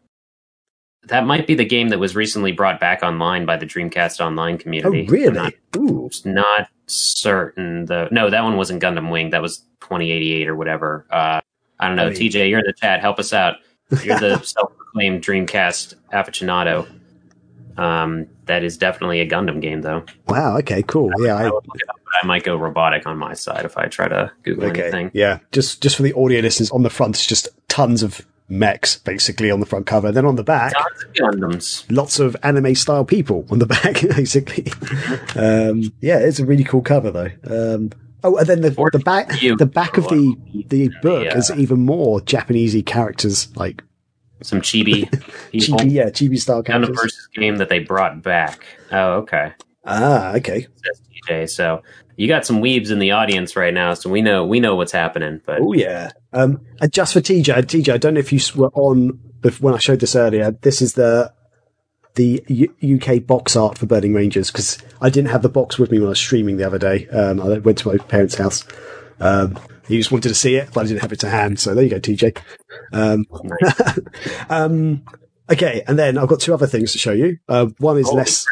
That might be the game that was recently brought back online by the Dreamcast Online oh, community. I'm really? not, Ooh, not certain. The no, that one wasn't Gundam Wing. That was 2088 or whatever. Uh, I don't know. I mean- TJ, you're in the chat. Help us out. You're the self-proclaimed Dreamcast aficionado. Um, that is definitely a Gundam game, though. wow. Okay, cool. Yeah, I I, would look it up, I might go robotic on my side if I try to Google okay. anything. Yeah, just just for the audio listeners, on the front it's just tons of mechs basically on the front cover. Then on the back, Tons of Gundams. lots of anime style people on the back, basically. um, yeah, it's a really cool cover though. Um, oh, and then the, the back, the back of the the book is even more Japanesey characters, like Some chibi chibi, yeah, chibi style characters. versus game that they brought back. Oh, okay. Ah, okay. TJ. So you got some weebs in the audience right now, so we know we know what's happening. But Oh yeah. Um, and just for TJ, TJ, I don't know if you were on when I showed this earlier. This is the the U- UK box art for Burning Rangers because I didn't have the box with me when I was streaming the other day. Um, I went to my parents' house. Um, he just wanted to see it, but I didn't have it to hand. So there you go, TJ. Um, um, okay, and then I've got two other things to show you. Uh, one is Holy less,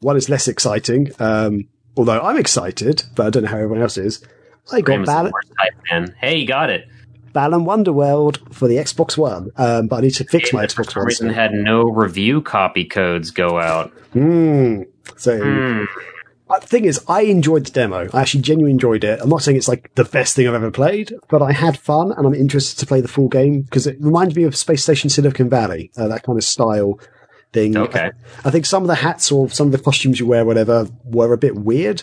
one is less exciting. Um, although I'm excited, but I don't know how everyone else is. I got Bal- type. Hey, you got it. Balan Wonderworld for the Xbox One, um, but I need to fix Game my Xbox One. reason So, had no review copy codes go out. Hmm. so Hmm. Uh, the thing is, I enjoyed the demo. I actually genuinely enjoyed it. I'm not saying it's like the best thing I've ever played, but I had fun, and I'm interested to play the full game because it reminded me of Space Station Silicon Valley, uh, that kind of style thing. Okay. I, I think some of the hats or some of the costumes you wear, whatever, were a bit weird.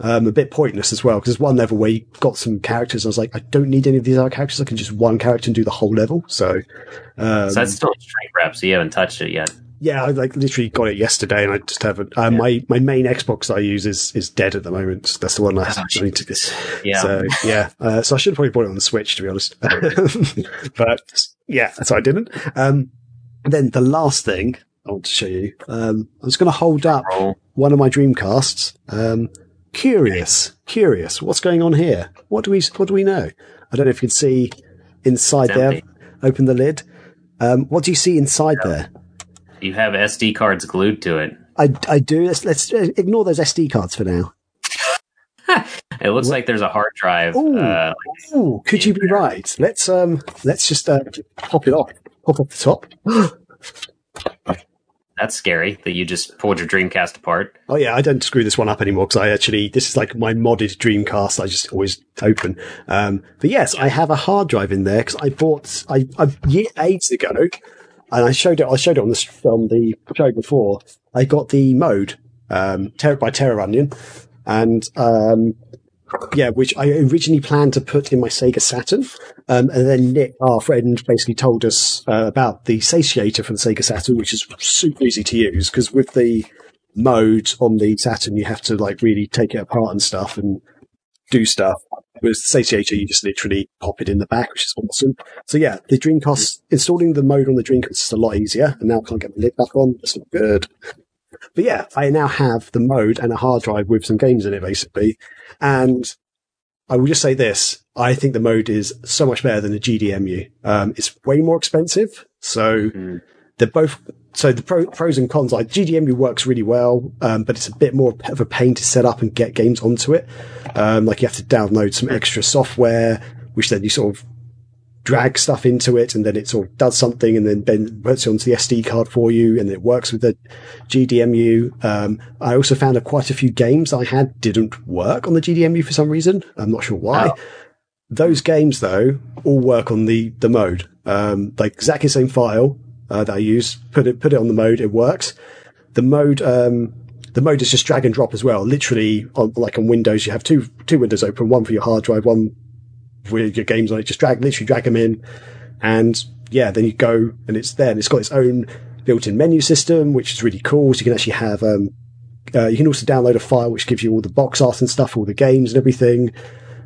Um, a bit pointless as well, because there's one level where you got some characters. I was like, I don't need any of these other characters. I can just one character and do the whole level. So, um, So that's still a straight rep, so you haven't touched it yet. Yeah, I like literally got it yesterday, and I just haven't. Uh, My my main Xbox I use is is dead at the moment. That's the one I, I need to. Oh, Yeah. So yeah, uh, so I should have probably bought it on the Switch to be honest, but yeah, so I didn't. Um, then the last thing I want to show you, um, I was going to hold up one of my Dreamcasts, um, curious, curious. What's going on here? What do we what do we know? I don't know if you can see inside there. Open the lid. Um, what do you see inside there? You have SD cards glued to it. I, I do. Let's let's ignore those SD cards for now. It looks like there's a hard drive. Ooh. Uh, Ooh, could you be right? Let's um let's just uh, pop it off. Pop off the top. that's scary that you just pulled your Dreamcast apart. Oh yeah, I don't screw this one up anymore because I actually this is like my modded Dreamcast. I just always open. Um, but yes, I have a hard drive in there because I bought I, I year ages ago, and I showed it. I showed it on the on the show before. I got the mode um, by Terraonion, and um, yeah, which I originally planned to put in my Sega Saturn, um, and then Nick, our friend, basically told us uh, about the satiator from the Sega Saturn, which is super easy to use because with the mode on the Saturn, you have to like really take it apart and stuff and do stuff. With the satiator, you just literally pop it in the back, which is awesome. So yeah, the Dreamcast installing the mode on the Dreamcast is a lot easier, and now I can't get the lid back on. That's not good. But yeah, I now have the mode and a hard drive with some games in it, basically. And I will just say this. I think the mode is so much better than the GDMU. Um, it's way more expensive. So Mm. they're both, so the pro, pros and cons, like GDMU works really well, um, but it's a bit more of a pain to set up and get games onto it. Um, like you have to download some extra software, which then you sort of drag stuff into it and then it sort of does something and then, then puts it onto the SD card for you and it works with the GDMU. Um, I also found that quite a few games I had didn't work on the GDMU for some reason. I'm not sure why. Oh. Those games though all work on the, the mode. Um, like exactly the same file, uh, that I use, put it, put it on the mode. It works. The mode, um, the mode is just drag and drop as well. Literally, on, like on Windows, you have two two windows open, one for your hard drive, one with your games on it. Just drag, literally drag them in, and yeah, then you go and it's there. And it's got its own built-in menu system, which is really cool. So you can actually have, um, uh, you can also download a file which gives you all the box art and stuff, all the games and everything.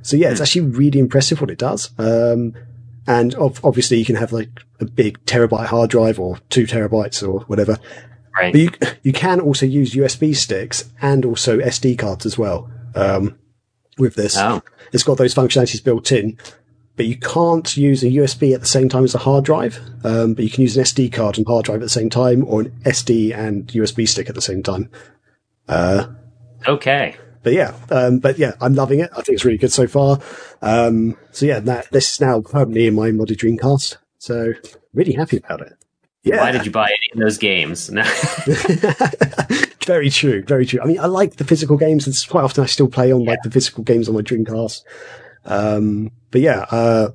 So yeah, it's actually really impressive what it does. Um, and obviously you can have like a big terabyte hard drive or two terabytes or whatever. Right. But you, you can also use USB sticks and also SD cards as well. Um, with this, Oh. it's got those functionalities built in, but you can't use a USB at the same time as a hard drive. Um, but you can use an SD card and hard drive at the same time or an SD and USB stick at the same time. Okay. But yeah, um, but yeah, I'm loving it. I think it's really good so far. Um, so yeah, that, this is now permanently in my modded Dreamcast. So really happy about it. Yeah. Why did you buy any of those games? very true, very true. I mean, I like the physical games. It's quite often I still play on like the physical games on my Dreamcast. Um, but yeah, uh,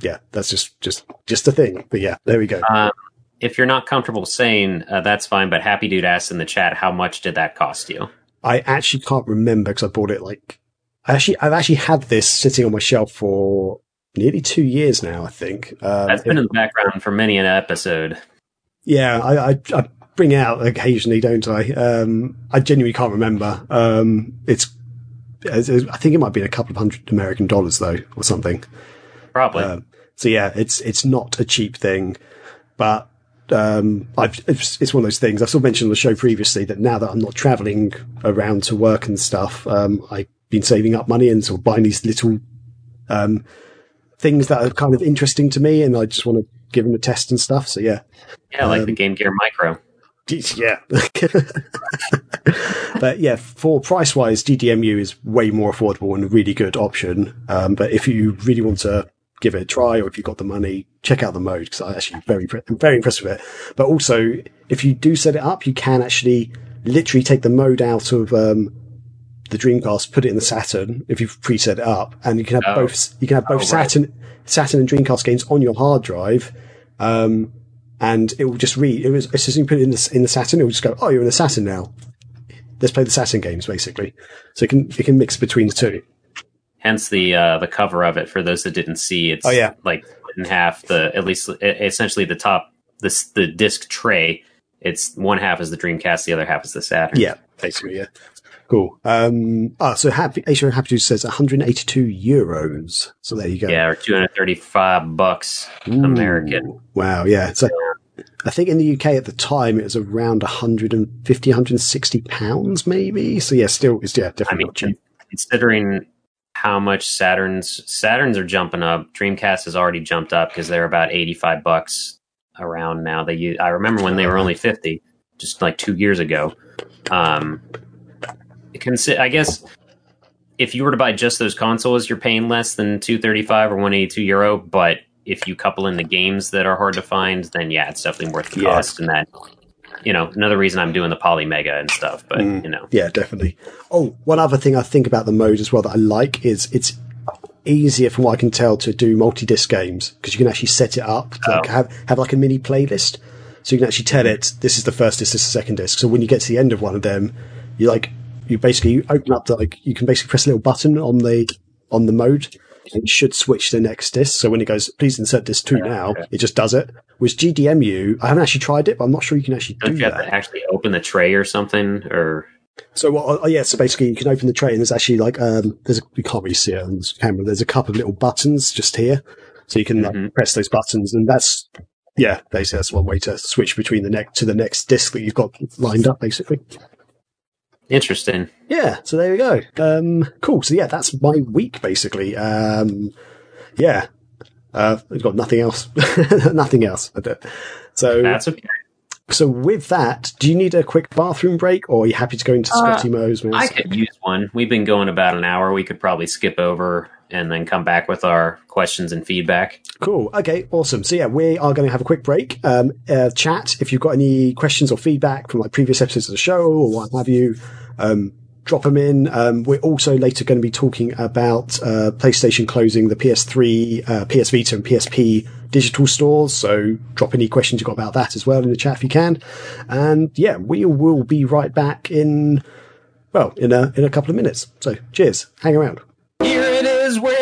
yeah, that's just, just, just a thing. But yeah, there we go. um, if you're not comfortable saying, uh, that's fine. But Happy Dude asked in the chat, how much did that cost you? I actually can't remember because I bought it like, I actually, I've actually had this sitting on my shelf for nearly two years now, I think. Um, That's been in the background for many an episode. Yeah, I, I, I bring it out occasionally, don't I? Um, I genuinely can't remember. Um, it's, I think it might be a couple of hundred American dollars though, or something. Probably. Um, so yeah, it's, it's not a cheap thing, but, um, I've, it's, it's one of those things I've still mentioned on the show previously that now that I'm not traveling around to work and stuff, um, I've been saving up money and sort of buying these little, um, things that are kind of interesting to me and I just want to give them a test and stuff. So yeah, yeah, like um, the Game Gear Micro. yeah. but yeah, for price wise, GDMU is way more affordable and a really good option. Um, but if you really want to give it a try or if you've got the money, check out the mode because I actually very, I'm very impressed with it. But also, if you do set it up, you can actually literally take the mode out of, um, the Dreamcast, put it in the Saturn if you've preset it up, and you can have Oh. both. You can have both Oh, right. Saturn, Saturn and Dreamcast games on your hard drive, um, and it will just read. It was as soon as you put it in the in the Saturn, it will just go, "Oh, you're in the Saturn now. Let's play the Saturn games." Basically, so it can it can mix between the two. Hence the uh, the cover of it. For those that didn't see, it's Oh, yeah. like in half. The at least essentially the top this the disc tray. It's one half is the Dreamcast, the other half is the Saturn. Yeah, basically, yeah. Cool. Um, ah, so happy, Asia Happy to says 182 euros. So there you go. Yeah, or two hundred thirty five bucks Ooh, American. Wow. Yeah. So I think in the UK at the time it was around 150, 160 pounds, maybe. So yeah, still, it's yeah, definitely I mean, cheap. considering how much Saturns Saturns are jumping up, Dreamcast has already jumped up because they're about eighty five bucks around now. They I remember when they were only fifty, just like two years ago. Um, consi- I guess if you were to buy just those consoles, you're paying less than two thirty five or one eighty two euro. But if you couple in the games that are hard to find, then yeah, it's definitely worth the Yeah. cost. And that, you know, another reason I'm doing the Polymega and stuff. But Mm. you know, Yeah, definitely. Oh, one other thing I think about the mode as well that I like is it's easier from what I can tell to do multi-disc games because you can actually set it up to like Oh. have have like a mini playlist. So you can actually tell it this is the first disc, this is the second disc. So when you get to the end of one of them, you like you basically you open up the like you can basically press a little button on the on the mode it should switch to the next disc. So when it goes, please insert disc two now, okay. it just does it. With GDMU, I haven't actually tried it, but I'm not sure you can actually don't do you have that. to actually open the tray or something or So what? Oh, yeah. So basically, you can open the tray, and there's actually like um, there's a, you can't really see it on this camera. There's a couple of little buttons just here, so you can like, Mhm. press those buttons, and that's yeah, basically that's one way to switch between the next to the next disc that you've got lined up, basically. Interesting. Yeah. So there we go. Um, cool. So yeah, that's my week basically. Um, yeah. Uh, I've got nothing else. nothing else. So That's okay. so with that, do you need a quick bathroom break, or are you happy to go into Uh, Scotty Mo's? I could use one. We've been going about an hour. We could probably skip over and then come back with our questions and feedback. Cool. Okay. Awesome. So yeah, we are going to have a quick break. Um, uh, chat. If you've got any questions or feedback from like previous episodes of the show or what have you, um, drop them in. Um, we're also later going to be talking about uh, PlayStation closing the PS3, uh, PS Vita, and PSP digital stores. So drop any questions you've got about that as well in the chat if you can. And yeah, we will be right back in well in a in a couple of minutes. So cheers. Hang around.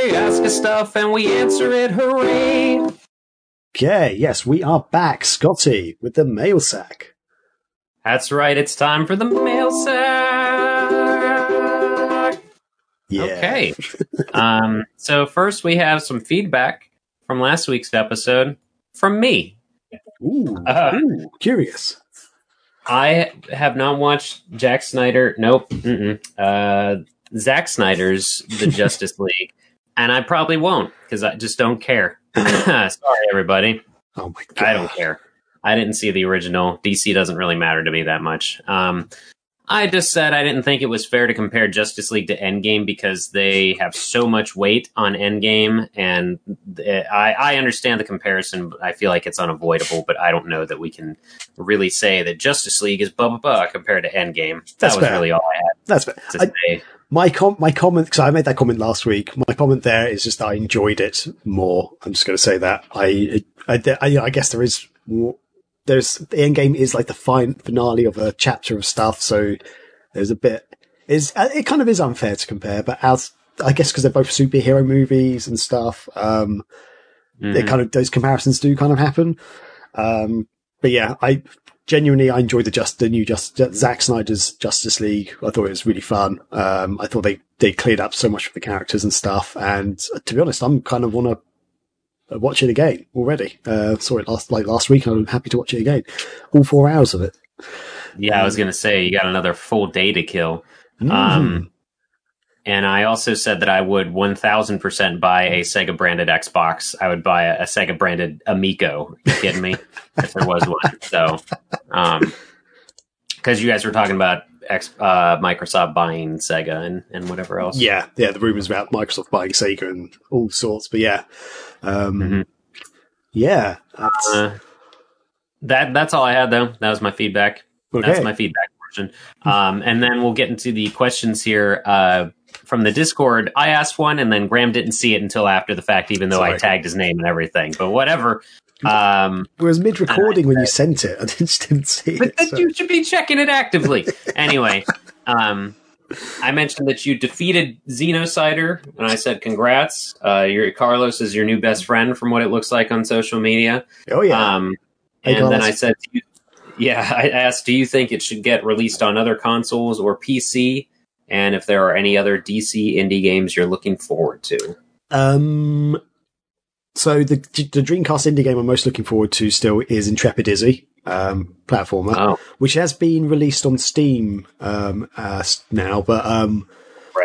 Here it is where you ask us stuff and we answer it. Hooray! Okay. Yes, we are back, Scotty, with the mail sack. That's right. It's time for the mail sack. Yeah. Okay. um, so first we have some feedback from last week's episode from me. Ooh, Uh, ooh, curious. I have not watched Jack Snyder. Nope. Uh, Zack Snyder's The Justice League, and I probably won't because I just don't care. Sorry, everybody. Oh my god. I don't care. I didn't see the original. DC doesn't really matter to me that much. Um, I just said I didn't think it was fair to compare Justice League to Endgame because they have so much weight on Endgame, and I, I understand the comparison. But I feel like it's unavoidable, but I don't know that we can really say that Justice League is blah blah blah compared to Endgame. That was fair. really all I had. That's had to I, say. My com- my comment because I made that comment last week. My comment there is just that I enjoyed it more. I'm just going to say that I I, I I guess there is more. There's the end game is like the fine finale of a chapter of stuff, so there's a bit. Is it kind of is unfair to compare, but as I guess because they're both superhero movies and stuff, um, they Mhm. kind of those comparisons do kind of happen. Um, but yeah, I genuinely I enjoyed the just the new just Zack Snyder's Justice League. I thought it was really fun. Um, I thought they they cleared up so much of the characters and stuff. And to be honest, I'm kind of want to watch it again already. Uh, saw it last like last week, and I'm happy to watch it again. All four hours of it. Yeah, I was going to say you got another full day to kill. Mm. Um, and I also said that I would 1000% buy a Sega branded Xbox. I would buy a, a Sega branded Amico. You kidding me? if there was one. So, um, because you guys were talking about X, uh, Microsoft buying Sega and, and whatever else. yeah, yeah. The rumors about Microsoft buying Sega and all sorts, but yeah, um, Mhm. yeah. That's, Uh, that that's all I had though. That was my feedback. okay. That's my feedback portion. Um, and then we'll get into the questions here uh, from the Discord. I asked one, and then Graham didn't see it until after the fact, even though I tagged his name and everything. But whatever. Um, It was mid recording when you sent it. I just didn't see but it. then so- you should be checking it actively. anyway, um, I mentioned that you defeated Xenocider, and I said congrats. Uh, your Carlos is your new best friend, from what it looks like on social media. Oh yeah. Um, Hey, and then I said, do you, yeah, I asked, do you think it should get released on other consoles or PC? And if there are any other DC indie games you're looking forward to. Um, so the the Dreamcast indie game I'm most looking forward to still is Intrepid Izzy um, platformer, Oh. which has been released on Steam um, uh, now, but um,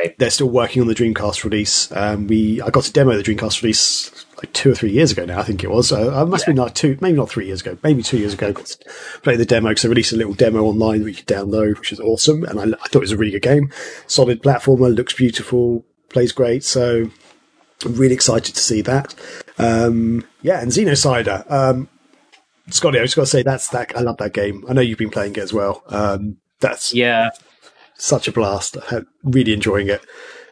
Right. they're still working on the Dreamcast release. Um, we I got to demo the Dreamcast release like two or three years ago now. I think it was. Uh, it must have been like two, maybe not three years ago, maybe two years ago. Got to play the demo because they released a little demo online that you could download, which is awesome. And I, I thought it was a really good game. Solid platformer, looks beautiful, plays great. So I'm really excited to see that. Um, yeah, and Xenocider. Um, Scotty, I just got to say that's that. I love that game. I know you've been playing it as well. Um, that's Yeah. Such a blast. I'm really enjoying it.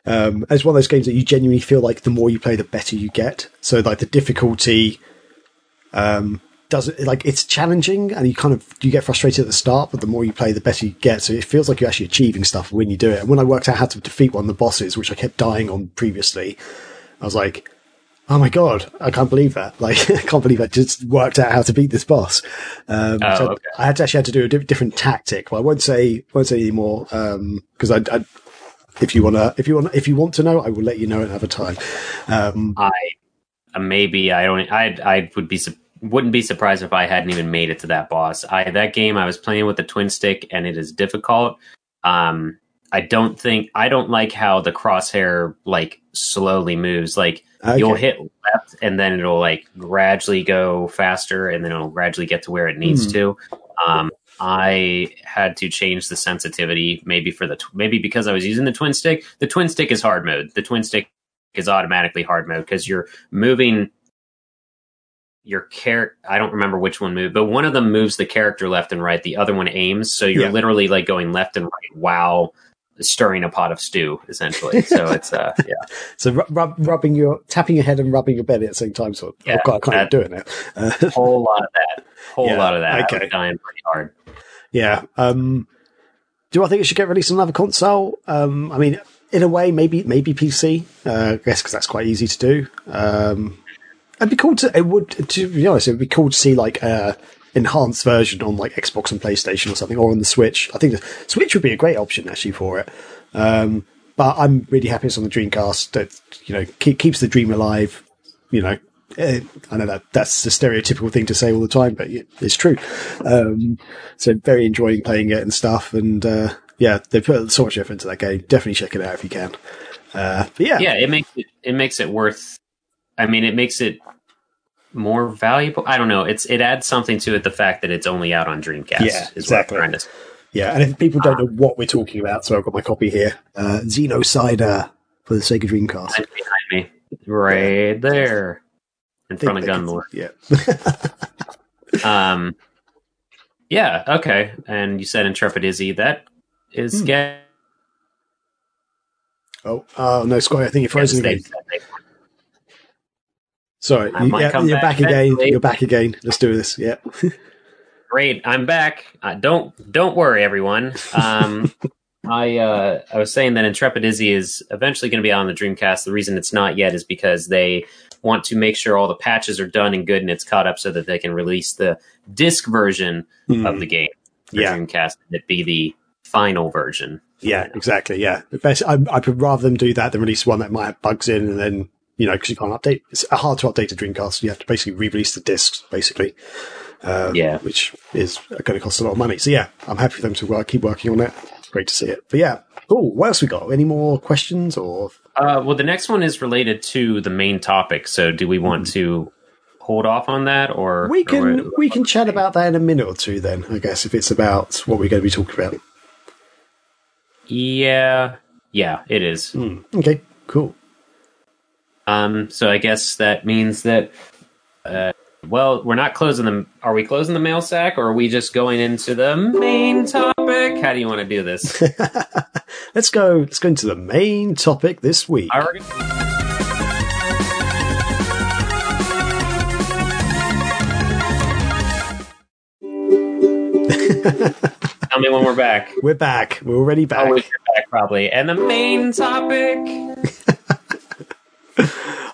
Um, it's one of those games that you genuinely feel like the more you play, the better you get. So like the difficulty, um, does like it's challenging and you kind of you get frustrated at the start, but the more you play, the better you get. So it feels like you're actually achieving stuff when you do it. And when I worked out how to defeat one of the bosses, which I kept dying on previously, I was like, "Oh my god, I can't believe that! Like, I can't believe I just worked out how to beat this boss." Um, Oh, so okay. I had to actually had to do a di- different tactic. Well, I won't say won't say anymore because I, I, if you wanna, if you want, if you want to know, I will let you know another time. Um, I uh, maybe I don't. I I would be wouldn't be surprised if I hadn't even made it to that boss. I that game I was playing with the twin stick and it is difficult. Um, I don't think I don't like how the crosshair like slowly moves. Like you'll hit left and then it'll like gradually go faster and then it'll gradually get to where it needs Hmm. to. Um, I had to change the sensitivity maybe for the tw- maybe because I was using the twin stick. The twin stick is hard mode. The twin stick is automatically hard mode because you're moving your character. I don't remember which one moved, but one of them moves the character left and right. The other one aims, so you're Yeah. literally like going left and right while stirring a pot of stew, essentially. So it's uh, yeah, so rub, rub, rubbing your tapping your head and rubbing your belly at the same time. So Yeah, I can't do it now. Uh, whole lot of that, whole Yeah, lot of that. Okay. dying pretty hard. yeah. Um, do I think it should get released on another console? Um, I mean, in a way, maybe maybe PC. Uh, I guess because that's quite easy to do. Um, it'd be cool to. It would to be honest. It'd be cool to see like a enhanced version on like Xbox and PlayStation or something, or on the Switch. I think the Switch would be a great option actually for it. Um, but I'm really happy it's on the Dreamcast. That you know keep, keeps the dream alive. You know, eh, I know that that's the stereotypical thing to say all the time, but it's true. Um, so very enjoying playing it and stuff. And uh, yeah, they put so much effort into that game. Definitely check it out if you can. Uh, but yeah, Yeah, it makes it it makes it worth. I mean, it makes it more valuable. I don't know. It's it adds something to it. The fact that it's only out on Dreamcast. Yeah, exactly. What I'm trying to say. yeah. And if people don't know what we're talking about, so I've got my copy here. Uh, Xenocider for the Sega Dreamcast. It's behind me, right there, in front of Gunmore. Yeah. Um, yeah, okay. And you said Intrepid Izzy. That is Hmm. get. oh, oh no, Scotty, I think you're frozen again. Sorry, you, might yeah, come you're back back again. eventually. You're back again. Let's do this. Yeah. Great, I'm back. Uh, don't don't worry, everyone. Um, I uh, I was saying that Intrepid Izzy is eventually going to be out on the Dreamcast. The reason it's not yet is because they want to make sure all the patches are done and good and it's caught up, so that they can release the disc version of the game for Hmm. Yeah. Dreamcast and it be the final version. Yeah, exactly. Yeah, The best. I, I would rather them do that than release one that might have bugs in, and then you know because you can't update. It's hard to update a Dreamcast. You have to basically re-release the discs, basically. Um, Yeah. which is going to cost a lot of money. So yeah, I'm happy for them to work, keep working on it. Great to see it. But yeah, cool. What else we got? Any more questions or? Uh, well, the next one is related to the main topic. So, do we want to hold off on that, or. We can what- we can chat about that in a minute or two. Then I guess if it's about what we're going to be talking about. Yeah, yeah, it is. Hmm. Okay, cool. Um, so I guess that means that, uh, well, we're not closing the. Are we closing the mail sack, or are we just going into the main topic? How do you want to do this? Let's go. Let's go into the main topic this week. Tell me when we're back. We're back. We're already back. Oh, we're back probably. And the main topic.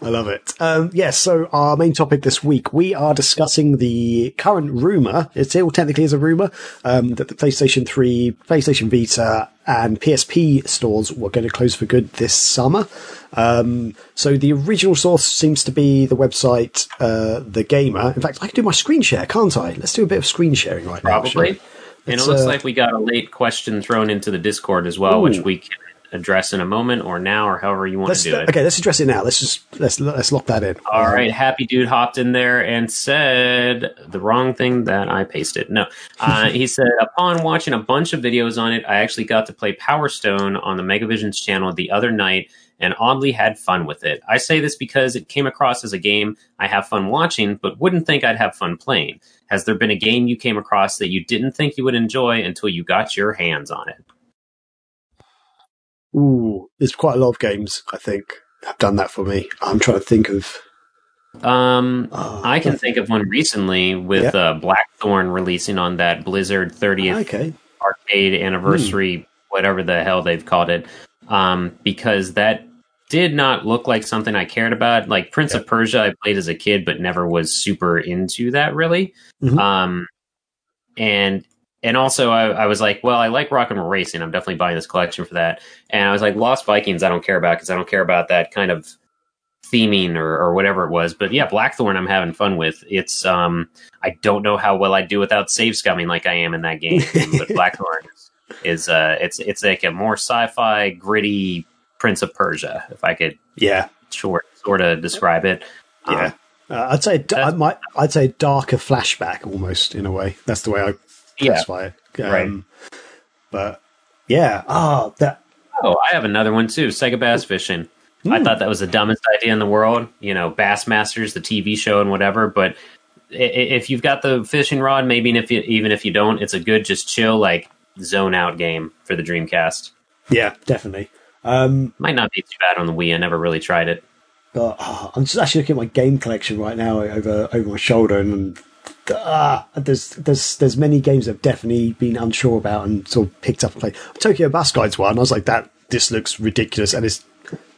I love it. Um, yes, so our main topic this week, we are discussing the current rumor, it still technically is a rumor, um, that the PlayStation 3, PlayStation Vita, and PSP stores were going to close for good this summer. Um, so the original source seems to be the website, uh, The Gamer. In fact, I can do my screen share, can't I? Let's do a bit of screen sharing right Probably. now. Probably. And it looks uh, like we got a late question thrown into the Discord as well, which we can address in a moment or now or however you want Let's, to do it. okay, let's address it now. Let's just, let's, let's lock that in. All right, happy dude hopped in there and said the wrong thing that I pasted. No, uh, he said upon watching a bunch of videos on it, I actually got to play Power Stone on the Megavisions channel the other night and oddly had fun with it. I say this because it came across as a game I have fun watching, but wouldn't think I'd have fun playing. Has there been a game you came across that you didn't think you would enjoy until you got your hands on it? Ooh, there's quite a lot of games, I think, have done that for me. I'm trying to think of. Um, Oh, I can think of one recently with Yeah. uh, Blackthorne releasing on that Blizzard 30th Okay. arcade anniversary, whatever the hell they've called it, um, because that did not look like something I cared about. Like Prince of Persia, I played as a kid, but never was super into that really. Mhm. Um, and and also I, I was like, well, I like rock and roll racing. I'm definitely buying this collection for that. And I was like, Lost Vikings, I don't care about because I don't care about that kind of theming or, or whatever it was. But yeah, Blackthorne, I'm having fun with. It's um, I don't know how well I'd do without save scumming like I am in that game. but Blackthorne is uh, it's it's like a more sci-fi, gritty Prince of Persia, if I could Yeah. short sort of describe it. Um, Yeah. Uh, I'd say I might. I'd say darker flashback almost in a way. That's the way I yeah. classify it. Um, Right. But yeah. Ah, that. Oh, I have another one too. Sega Bass Fishing. I Hmm. thought that was the dumbest idea in the world. You know, Bassmasters, the TV show, and whatever. But i- i- if you've got the fishing rod, maybe if you, even if you don't, it's a good, just chill, like zone out game for the Dreamcast. Yeah, definitely. Um, Might not be too bad on the Wii. I never really tried it. but ah, I'm just actually looking at my game collection right now over over my shoulder, and ah, there's there's there's many games I've definitely been unsure about and sort of picked up and played. Tokyo Bus Guide's one. I was like, that this looks ridiculous, and it's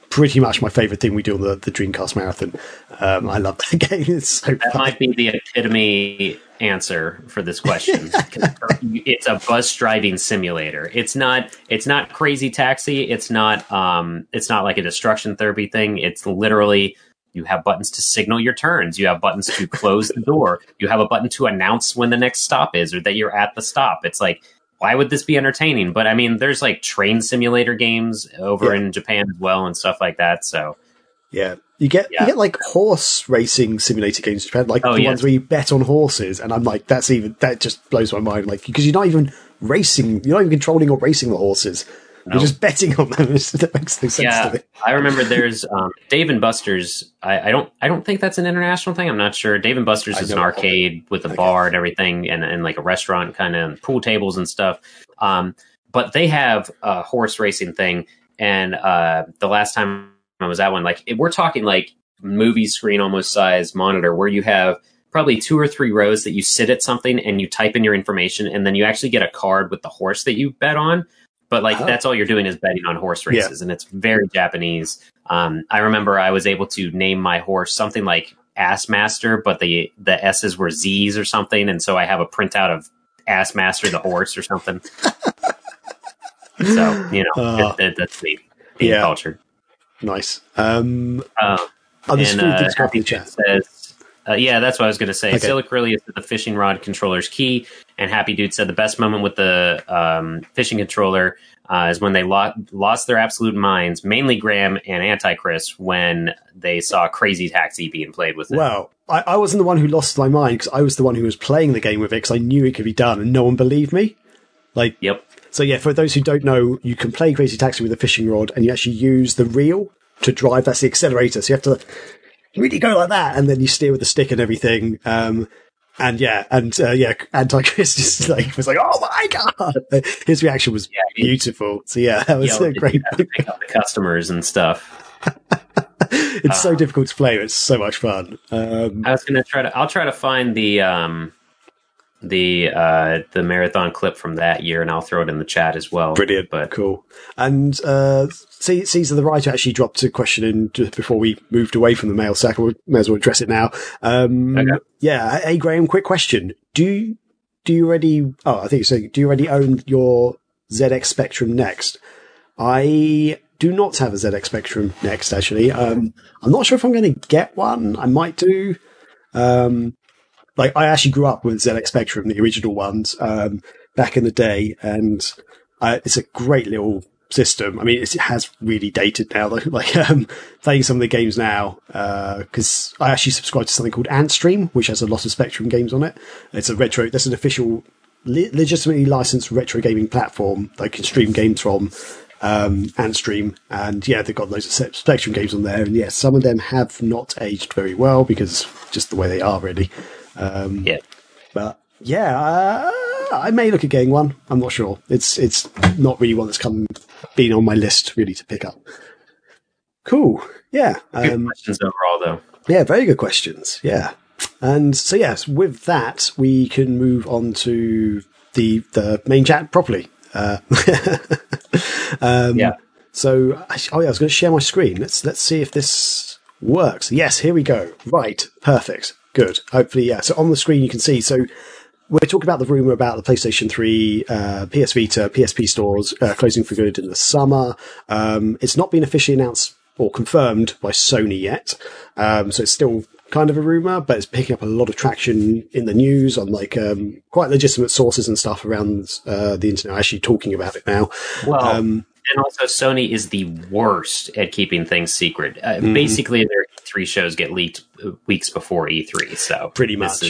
pretty much my favorite thing we do on the, the Dreamcast marathon. Um, I love that game. It's so That fun. might be the epitome answer for this question. it's a bus driving simulator. It's not. It's not Crazy Taxi. It's not. Um. It's not like a destruction therapy thing. It's literally you have buttons to signal your turns. You have buttons to close the door. You have a button to announce when the next stop is or that you're at the stop. It's like. Why would this be entertaining? But I mean, there's like train simulator games over Yeah. in Japan as well and stuff like that. So Yeah. You get Yeah. you get like horse racing simulator games in Japan, like Oh, the yes. ones where you bet on horses, and I'm like, that's even that just blows my mind, like because you're not even racing, you're not even controlling or racing the horses, No. you're just betting on them. That makes no sense yeah, to me. I remember there's um, Dave and Buster's. I, I don't. I don't think that's an international thing. I'm not sure. Dave and Buster's I is an arcade with a Okay. bar and everything, and, and like a restaurant, kind of pool tables and stuff. Um, but they have a horse racing thing, and uh, the last time I was at one, like we're talking like movie screen almost size monitor, where you have probably two or three rows that you sit at something and you type in your information, and then you actually get a card with the horse that you bet on. But like Oh. that's all you're doing is betting on horse races, and it's very Japanese. Um, I remember I was able to name my horse something like Ass Master, but the the S's were Z's or something, and so I have a printout of Ass Master the horse or something. so you know Oh. it, it, that's me being Yeah. cultured. Nice. Um, Uh, and uh, things come up in Happy chat. Says, uh, yeah, that's what I was going to say. Okay. Silic really is the fishing rod controller's key. And Happy Dude said the best moment with the um, fishing controller uh, is when they lo- lost their absolute minds, mainly Graham and Antichrist, when they saw Crazy Taxi being played with it. Well, I, I wasn't the one who lost my mind because I was the one who was playing the game with it because I knew it could be done, and no one believed me. Like, Yep. So yeah, for those who don't know, you can play Crazy Taxi with a fishing rod, and you actually use the reel to drive. That's the accelerator. So you have to really go like that, and then you steer with the stick and everything. Um, and yeah, and uh, yeah, Antichrist just like was like, "Oh my god!" His reaction was Yeah, beautiful. So yeah, that was a great. pick up the customers and stuff. it's so Uh, difficult to play. It's so much fun. Um, I was gonna try to. I'll try to find the um, the uh, the marathon clip from that year, and I'll throw it in the chat as well. Brilliant, But cool. And uh, C- Caesar the writer actually dropped a question in just before we moved away from the mail sack. We may as well address it now. Um, Okay. Yeah, hey Graham, quick question: Do you, do you already? Oh, I think so. Do you already own your ZX Spectrum Next? I do not have a ZX Spectrum Next. Actually, um, I'm not sure if I'm going to get one. I might do. Um, like I actually grew up with ZX Spectrum, the original ones, um, back in the day, and uh, it's a great little system. I mean, it has really dated now, though. Like um, playing some of the games now, because I actually subscribe to something called Antstream, which has a lot of Spectrum games on it. It's a retro. That's an official, le- legitimately licensed retro gaming platform that can stream games from. Um, Antstream, and yeah, they've got loads of Spectrum games on there, and yes, some of them have not aged very well because just the way they are, really. Um, yeah, but yeah, uh, I may look at getting one. I'm not sure. It's it's not really one that's come been on my list really to pick up. Cool. Yeah. good Um, questions overall, though. yeah. Very good questions. Yeah. And so yes, with that we can move on to the the main chat properly. Uh, um, Yeah. So, oh yeah, I was going to share my screen. Let's let's see if this works. Yes, here we go. Right, perfect, good. Hopefully, yeah. So on the screen you can see. So we're talking about the rumor about the PlayStation 3, uh, PS Vita, PSP stores uh, closing for good in the summer. Um, it's not been officially announced or confirmed by Sony yet, um, so it's still kind of a rumor, but it's picking up a lot of traction in the news on like um, quite legitimate sources and stuff around uh, the internet actually talking about it now. Well, Um, and also Sony is the worst at keeping things secret. Uh, Mm-hmm. Basically, their E3 shows get leaked uh, weeks before E3, so Pretty much.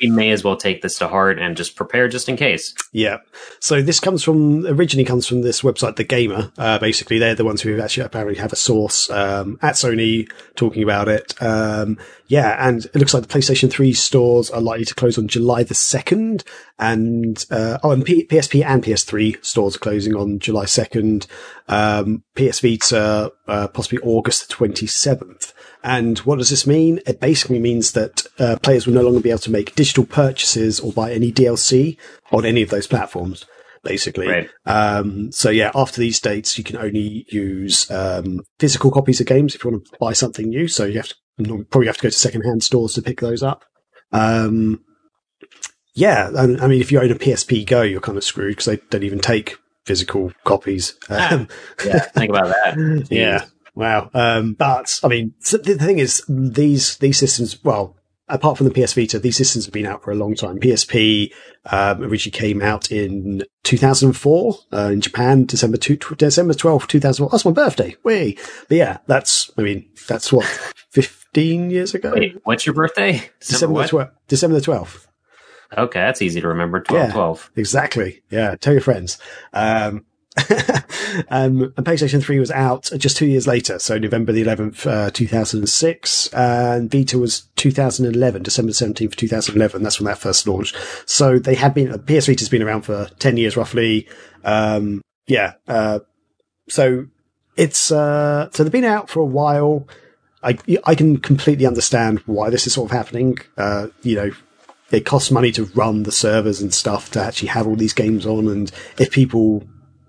we may as well take this to heart and just prepare just in case. Yeah. So this comes from originally comes from this website, The Gamer. Uh, basically, they're the ones who actually apparently have a source um, at Sony talking about it. Um, yeah, and it looks like the PlayStation 3 stores are likely to close on July the second, and uh, oh, and P- PSP and PS3 stores are closing on July second. Um, PS Vita uh, possibly August the twenty seventh. And what does this mean? It basically means that uh, players will no longer be able to make digital purchases or buy any DLC on any of those platforms. Basically, Right. um, so yeah, after these dates, you can only use um, physical copies of games if you want to buy something new. So you have to you probably have to go to secondhand stores to pick those up. Um, yeah, and, I mean, if you own a PSP Go, you're kind of screwed because they don't even take physical copies. Um, Yeah, think about that. yeah. Wow. Um, but I mean, so the the thing is, these these systems. Well, apart from the PS Vita, these systems have been out for a long time. PSP um, originally came out in 2004 uh, in Japan, December two, December 12, 2004. That's my birthday. Wait, but yeah, that's. I mean, that's what 15 years ago. Wait, what's your birthday? December what? the 12th. December the 12th. Okay, that's easy to remember. 12, Yeah. 12. Exactly. Yeah. Tell your friends. Um, um, and PlayStation 3 was out just two years later. So November the 11th, uh, 2006 and Vita was 2011, December 17th, 2011. That's when that first launched. So they had been, PS Vita's been around for 10 years roughly. Um, yeah. Uh, so it's, uh, so they've been out for a while. I, I can completely understand why this is sort of happening. Uh, you know, it costs money to run the servers and stuff to actually have all these games on. And if people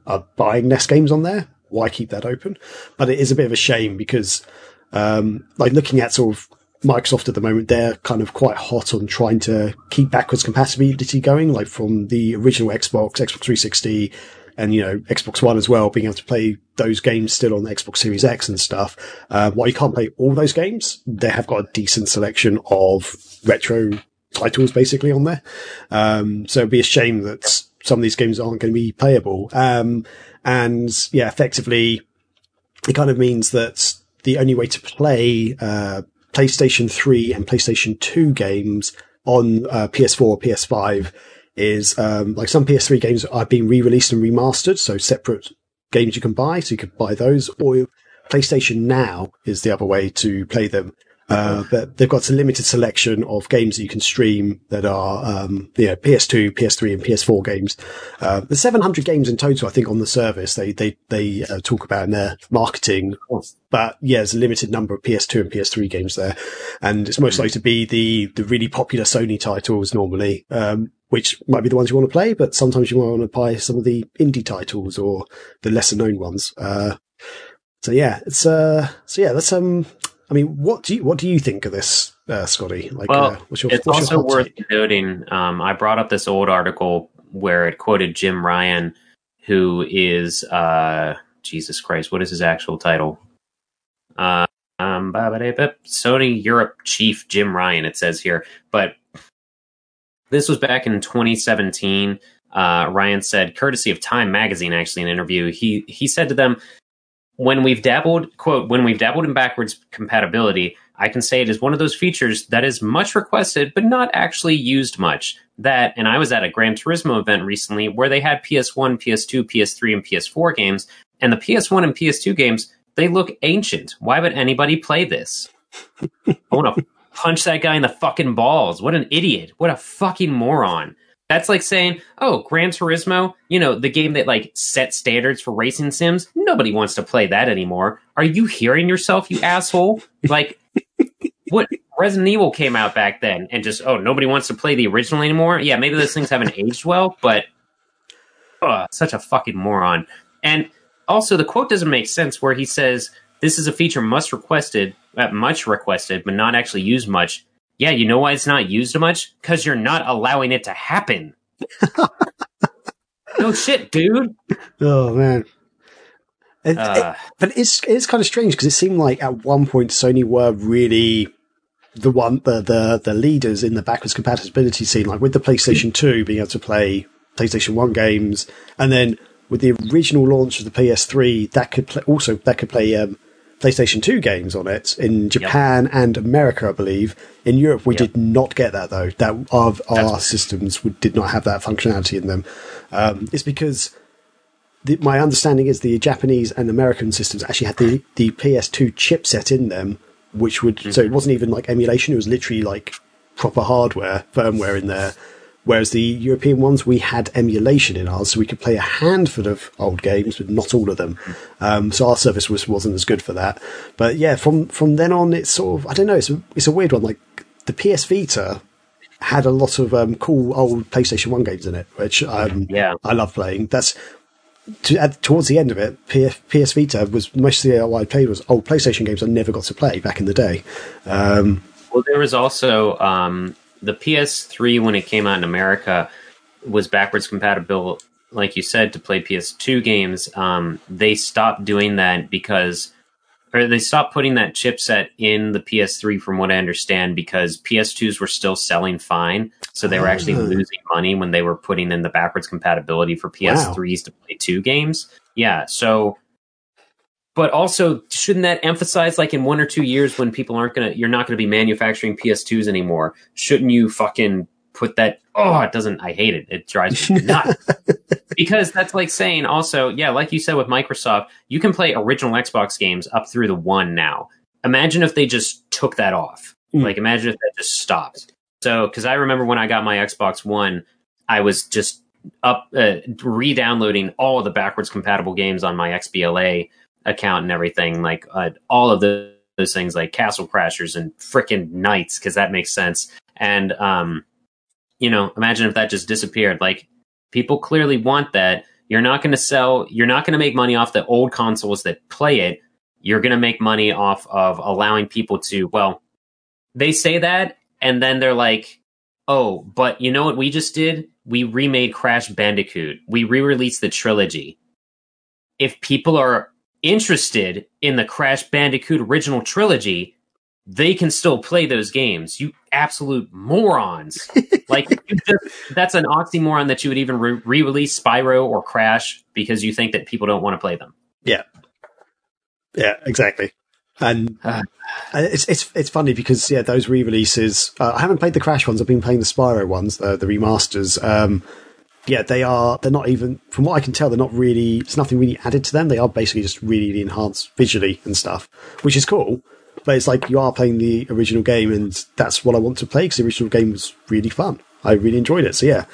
are buying NES games on there, why keep that open? But it is a bit of a shame because, um, like looking at sort of Microsoft at the moment, they're kind of quite hot on trying to keep backwards compatibility going, like from the original Xbox, Xbox 360, and you know Xbox One as well, being able to play those games still on the Xbox Series X and stuff. Uh, while you can't play all those games, they have got a decent selection of retro titles basically on there. Um, so it'd be a shame that some of these games aren't going to be playable. Um, and yeah, effectively, it kind of means that the only way to play uh, PlayStation 3 and PlayStation 2 games on uh, PS4 or PS5 is um, like some PS3 games are being re-released and remastered, so separate games you can buy, so you could buy those, or PlayStation Now is the other way to play them. Uh, but they've got a limited selection of games that you can stream that are, um, you know, PS2, PS3 and PS4 games. Uh, there's 700 games in total, I think, on the service. They, they, they uh, talk about in their marketing. But yeah, there's a limited number of PS2 and PS3 games there. And it's most likely to be the, the really popular Sony titles normally. Um, which might be the ones you want to play, but sometimes you might want to buy some of the indie titles or the lesser known ones. Uh, so yeah, it's uh, so yeah, that's um. I mean, what do you what do you think of this, uh, Scotty? Like, well, uh, what's your, it's what's also worth take? noting. Um, I brought up this old article where it quoted Jim Ryan, who is uh, Jesus Christ, what is his actual title? Uh, um, Sony Europe chief Jim Ryan. It says here, but this was back in 2017. Uh, Ryan said, courtesy of Time magazine, actually, in an interview, he he said to them, when we've dabbled, quote, when we've dabbled in backwards compatibility, I can say it is one of those features that is much requested, but not actually used much. That, and I was at a Gran Turismo event recently where they had PS1, PS2, PS3, and PS4 games, and the PS1 and PS2 games, they look ancient. Why would anybody play this? I want to punch that guy in the fucking balls. What an idiot. What a fucking moron. That's like saying, oh, Gran Turismo, you know, the game that like set standards for racing sims. Nobody wants to play that anymore. Are you hearing yourself, you asshole? Like, what Resident Evil came out back then and just, oh, nobody wants to play the original anymore? Yeah, maybe those things haven't aged well, but oh, such a fucking moron. And also, the quote doesn't make sense where he says, this is a feature must requested, uh, much requested, but not actually used much. Yeah, you know why it's not used much? Because you're not allowing it to happen. no shit, dude. Oh man. It, uh, it, but it's it's kind of strange because it seemed like at one point Sony were really the one the the the leaders in the backwards compatibility scene, like with the PlayStation Two being able to play PlayStation One games, and then with the original launch of the PS3, that could play, also that could play um, PlayStation 2 games on it in Japan yep. and America, I believe. In Europe, we yep. did not get that though. That of our systems did not have that functionality in them. Um, it's because the, my understanding is the Japanese and American systems actually had the, the PS2 chipset in them, which would mm-hmm. so it wasn't even like emulation; it was literally like proper hardware firmware in there Whereas the European ones, we had emulation in ours, so we could play a handful of old games, but not all of them. Um, so our service was, wasn't as good for that. But yeah, from, from then on, it's sort of, I don't know, it's a, it's a weird one. Like the PS Vita had a lot of um, cool old PlayStation 1 games in it, which um, yeah. I love playing. That's to, at, towards the end of it, PS, PS Vita was mostly what I played was old PlayStation games I never got to play back in the day. Um, well, there was also um, the PS3 when it came out in America was backwards compatible, like you said, to play PS2 games. Um, they stopped doing that because, or they stopped putting that chipset in the PS3, from what I understand, because PS2s were still selling fine, so they were actually oh. losing money when they were putting in the backwards compatibility for PS3s wow. to play two games. Yeah, so but also shouldn't that emphasize like in one or two years when people aren't gonna you're not gonna be manufacturing ps2s anymore shouldn't you fucking put that oh it doesn't i hate it. It drives me nuts. Because that's like saying also yeah like you said with microsoft you can play original xbox games up through the one now. Imagine if they just took that off. Mm. like imagine if that just stopped. So because i remember when i got my xbox one i was just up uh, re-downloading all of the backwards compatible games on my xbla account and everything, like uh, all of the, those things, like Castle Crashers and freaking Knights, because that makes sense. And um, you know, imagine if that just disappeared. Like people clearly want that. You're not going to sell. You're not going to make money off the old consoles that play it. You're going to make money off of allowing people to. Well, they say that, and then they're like, "Oh, but you know what we just did? We remade Crash Bandicoot. We re-released the trilogy." If people are interested in the Crash Bandicoot original trilogy, they can still play those games. You absolute morons! like just, that's an oxymoron that you would even re release Spyro or Crash because you think that people don't want to play them. Yeah, yeah, exactly. And uh, it's it's it's funny because yeah, those re-releases. Uh, I haven't played the Crash ones. I've been playing the Spyro ones, the the remasters. Um, yeah, they are. They're not even, from what I can tell, they're not really. There's nothing really added to them. They are basically just really enhanced visually and stuff, which is cool. But it's like you are playing the original game, and that's what I want to play because the original game was really fun. I really enjoyed it. So yeah,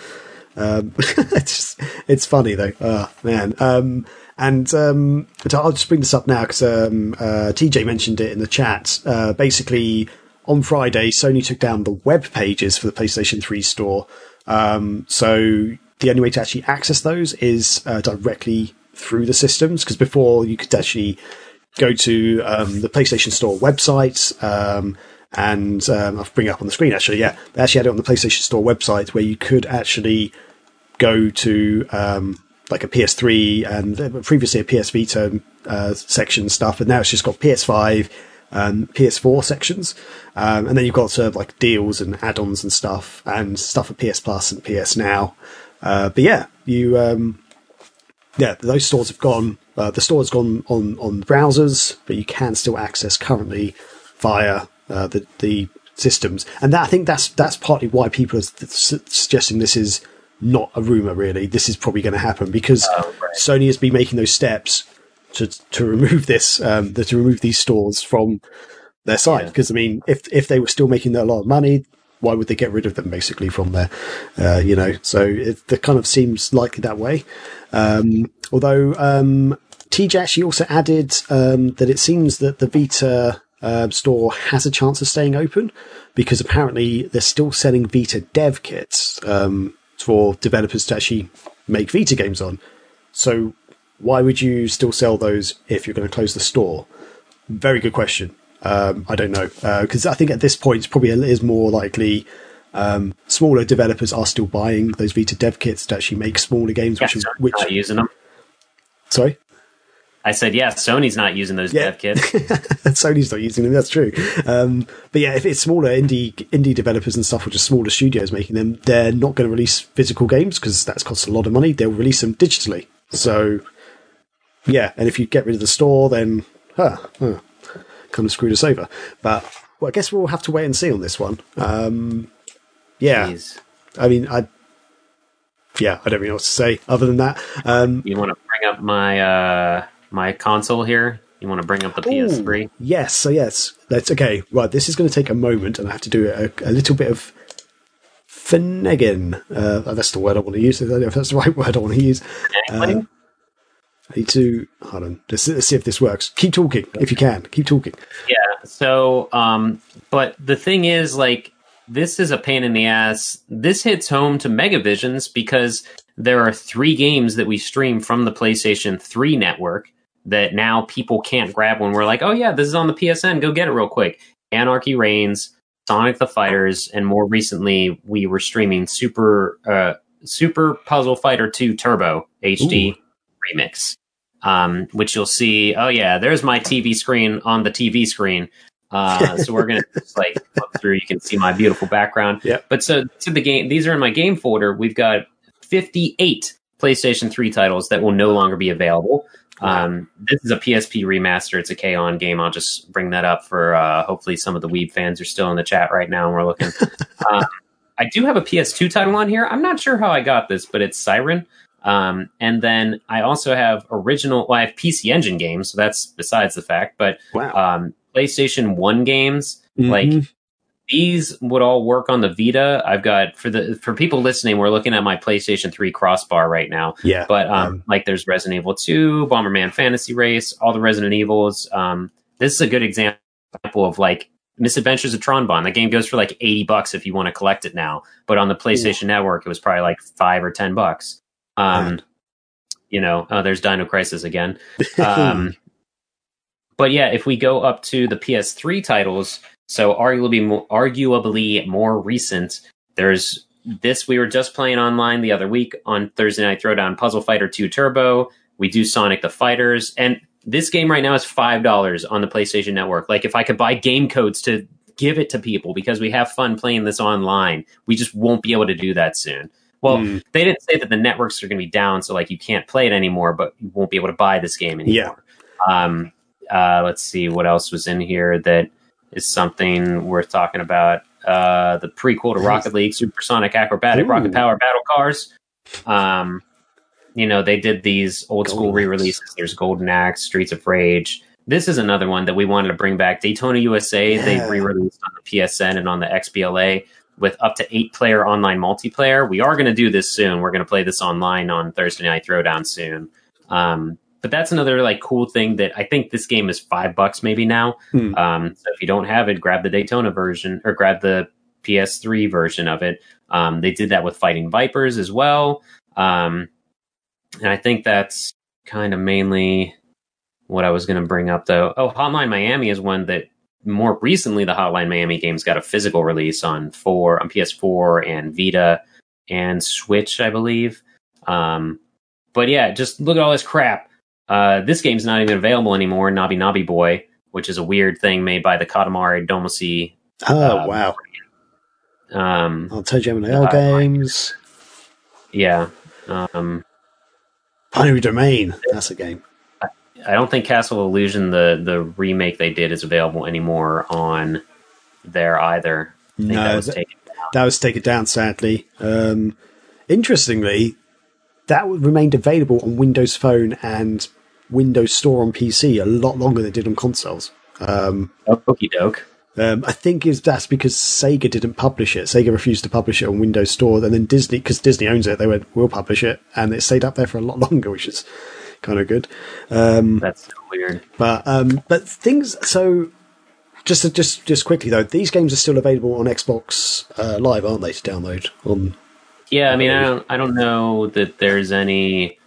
um, it's just, it's funny though. Oh man. Um, and um, I'll just bring this up now because um, uh, TJ mentioned it in the chat. Uh, basically, on Friday, Sony took down the web pages for the PlayStation 3 store Um, so the only way to actually access those is uh, directly through the systems because before you could actually go to um, the PlayStation Store website. Um, and um, I'll bring it up on the screen actually. Yeah, they actually had it on the PlayStation Store website where you could actually go to um, like a PS3 and previously a PS Vita uh, section stuff, and now it's just got PS5 and PS4 sections, um, and then you've got sort of like deals and add-ons and stuff, and stuff for PS Plus and PS Now. Uh, but yeah, you um, yeah, those stores have gone. Uh, the store has gone on on browsers, but you can still access currently via uh, the the systems, and that, I think that's that's partly why people are suggesting this is not a rumor. Really, this is probably going to happen because oh, right. Sony has been making those steps to to remove this um, to remove these stores from their site. Because yeah. I mean, if if they were still making a lot of money, why would they get rid of them basically from there? Uh, you know, so it, kind of seems likely that way. Um, although um, TJ actually also added um, that it seems that the Vita uh, store has a chance of staying open because apparently they're still selling Vita dev kits um, for developers to actually make Vita games on. So why would you still sell those if you're going to close the store? Very good question. Um, I don't know because uh, I think at this point it's probably is more likely um, smaller developers are still buying those Vita dev kits to actually make smaller games. Yeah, which, which not using them. Sorry. I said, yeah, Sony's not using those yeah. dev kits. Sony's not using them. That's true. Um, but yeah, if it's smaller indie indie developers and stuff, or just smaller studios making them, they're not going to release physical games because that's cost a lot of money. They'll release them digitally. So yeah, and if you get rid of the store, then huh, huh, kind of screwed us over. But well, I guess we'll have to wait and see on this one. Um, yeah. I mean, I yeah, I don't really know what to say other than that. Um, you want to bring up my uh, my console here? You want to bring up the PS3? Yes. So yes, that's okay. Right, this is going to take a moment, and I have to do a, a little bit of finnegging. Uh, that's the word I want to use. If that's the right word I want to use. Uh, I need to hold on. Let's, let's, see if this works. Keep talking if you can. Keep talking. Yeah. So, um, but the thing is, like, this is a pain in the ass. This hits home to Megavisions because there are three games that we stream from the PlayStation 3 network that now people can't grab when we're like, oh yeah, this is on the PSN. Go get it real quick. Anarchy Reigns, Sonic the Fighters, and more recently we were streaming Super uh, Super Puzzle Fighter 2 Turbo HD. Ooh remix, um, which you'll see. Oh yeah, there's my TV screen on the TV screen. Uh, so we're gonna just like look through. You can see my beautiful background. Yeah. But so to the game, these are in my game folder. We've got 58 PlayStation 3 titles that will no longer be available. Um, this is a PSP remaster. It's a K-On game. I'll just bring that up for uh, hopefully some of the Weeb fans are still in the chat right now and we're looking. um, I do have a PS2 title on here. I'm not sure how I got this, but it's Siren. Um, and then I also have original, well, I have PC Engine games, so that's besides the fact, but wow. um, PlayStation 1 games, mm-hmm. like these would all work on the Vita. I've got for the for people listening, we're looking at my PlayStation 3 crossbar right now. Yeah. But um, um like there's Resident Evil 2, Bomberman Fantasy Race, all the Resident Evils. Um, this is a good example of like Misadventures of Tron Bonne. The game goes for like 80 bucks if you want to collect it now. But on the PlayStation. Network, it was probably like five or 10 bucks. Um, you know, uh, there's Dino Crisis again. Um, but yeah, if we go up to the PS3 titles, so arguably more, arguably more recent, there's this we were just playing online the other week on Thursday Night Throwdown Puzzle Fighter 2 Turbo. We do Sonic the Fighters, and this game right now is five dollars on the PlayStation Network. Like if I could buy game codes to give it to people because we have fun playing this online, we just won't be able to do that soon. Well, mm. they didn't say that the networks are going to be down, so like you can't play it anymore, but you won't be able to buy this game anymore. Yeah. Um, uh, let's see what else was in here that is something worth talking about. Uh, the prequel to Rocket League, Supersonic Acrobatic Ooh. Rocket Power Battle Cars. Um, you know, they did these old Golden school re releases. There's Golden Axe, Streets of Rage. This is another one that we wanted to bring back. Daytona USA, yeah. they re released on the PSN and on the XBLA with up to eight player online multiplayer. We are going to do this soon. We're going to play this online on Thursday Night Throwdown soon. Um, but that's another like cool thing that I think this game is five bucks maybe now. Hmm. Um, so if you don't have it, grab the Daytona version or grab the PS3 version of it. Um, they did that with Fighting Vipers as well. Um, and I think that's kind of mainly what I was going to bring up, though. Oh, Hotline Miami is one that more recently the Hotline Miami games got a physical release on four on PS4 and Vita and Switch, I believe. Um, but yeah, just look at all this crap. Uh, this game's not even available anymore. Noby Noby Boy, which is a weird thing made by the Katamari Damacy. Oh uh, wow! Um, I'll tell you L games. Yeah. Um, Binary Domain. That's a game. I don't think Castle Illusion, the the remake they did, is available anymore on there either. I think No, that was that- taken. That was taken down, sadly. Um, interestingly, that remained available on Windows Phone and Windows Store on PC a lot longer than it did on consoles. Um, Okie doke. um, I think is that's because Sega didn't publish it. Sega refused to publish it on Windows Store, and then Disney, because Disney owns it, they went, "We'll publish it," and it stayed up there for a lot longer, which is kind of good. Um, That's so weird. But um, but things so just just just quickly though, these games are still available on Xbox uh, Live, aren't they? To download on Yeah, I mean, I don't, I don't know that there's any.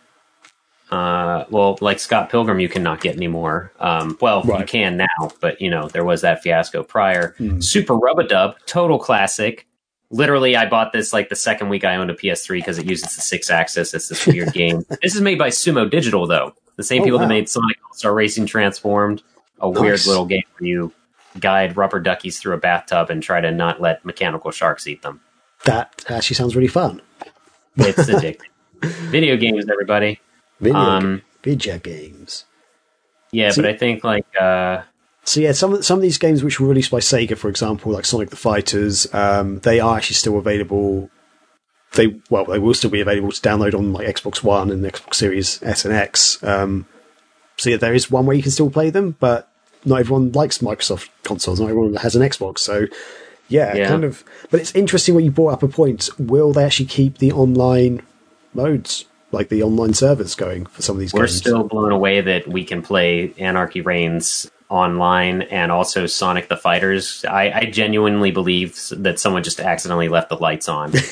Uh, well, like Scott Pilgrim, you cannot get anymore. Um, well, you can now, but you know there was that fiasco prior. Super Rub-a-Dub, total classic. Literally, I bought this like the second week I owned a PS3 because it uses the Sixaxis. It's this weird game. This is made by Sumo Digital, though. The same Oh, people wow. that made Sonic Star Racing Transformed, a weird little game where you guide rubber duckies through a bathtub and try to not let mechanical sharks eat them. that actually sounds really fun. It's addicting. Video games, everybody. Video, Um, video games. Yeah, See- but I think like uh, So yeah, some of- some of these games which were released by Sega, for example, like Sonic the Fighters, um, they are actually still available. They well, they will still be available to download on like Xbox One and Xbox Series S and X. Um, so yeah, there is one way you can still play them, but not everyone likes Microsoft consoles. Not everyone has an Xbox, so yeah, Yeah. kind of. But it's interesting when you brought up a point. Will they actually keep the online modes, like the online servers, going for some of these we're games? still blown away that we can play Anarchy Reigns online and also Sonic the Fighters. I, I genuinely believe that someone just accidentally left the lights on.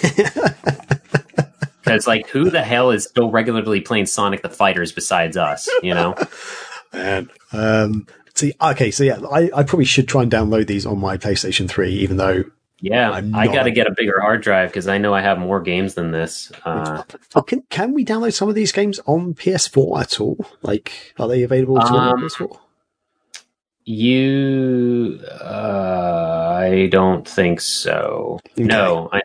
Because like, who the hell is still regularly playing Sonic the Fighters besides us? You know, Man. Um, see, okay, so yeah, I, I probably should try and download these on my PlayStation 3, even though. yeah. I'm I got to get a bigger hard drive because I know I have more games than this. Uh, can, can we download some of these games on PS4 at all? Like, are they available to on Um, PS4? You, uh, I don't think so. Okay. No, I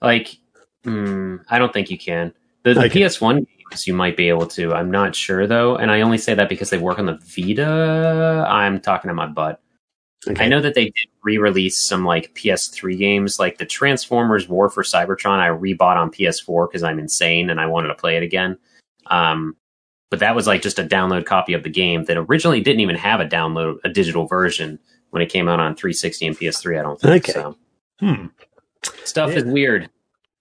like. Mm, I don't think you can. The, the Okay. PS1 games you might be able to. I'm not sure though, and I only say that because they work on the Vita. I'm talking to my butt. Okay. I know that they did re-release some like PS3 games, like the Transformers War for Cybertron. I rebought on PS4 because I'm insane and I wanted to play it again. Um, but that was like just a download copy of the game that originally didn't even have a download, a digital version when it came out on 360 and PS3. I don't think Okay. so. Hmm. Stuff is weird.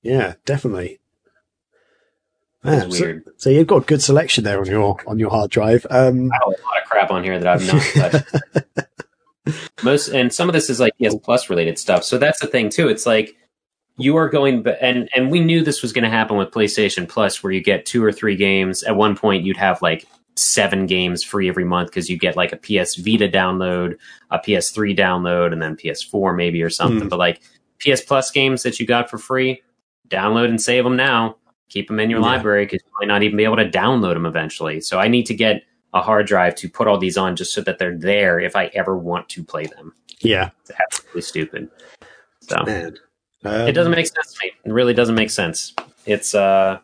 Yeah, definitely. It is Man, so, weird. so you've got a good selection there on your on your hard drive. Um, I have a lot of crap on here that I've not touched. Most and some of this is like PS Plus related stuff. So that's the thing too. It's like you are going and and we knew this was going to happen with PlayStation Plus, where you get two or three games. At one point, you'd have like seven games free every month because you get like a PS Vita download, a PS3 download, and then PS4 maybe or something. Hmm. But like PS Plus games that you got for free, download and save them now. Keep them in your Yeah. library because you might not even be able to download them eventually. So I need to get a hard drive to put all these on just so that they're there if I ever want to play them. yeah, It's absolutely stupid. So man. Um, it doesn't make sense to me. It really doesn't make sense. It's uh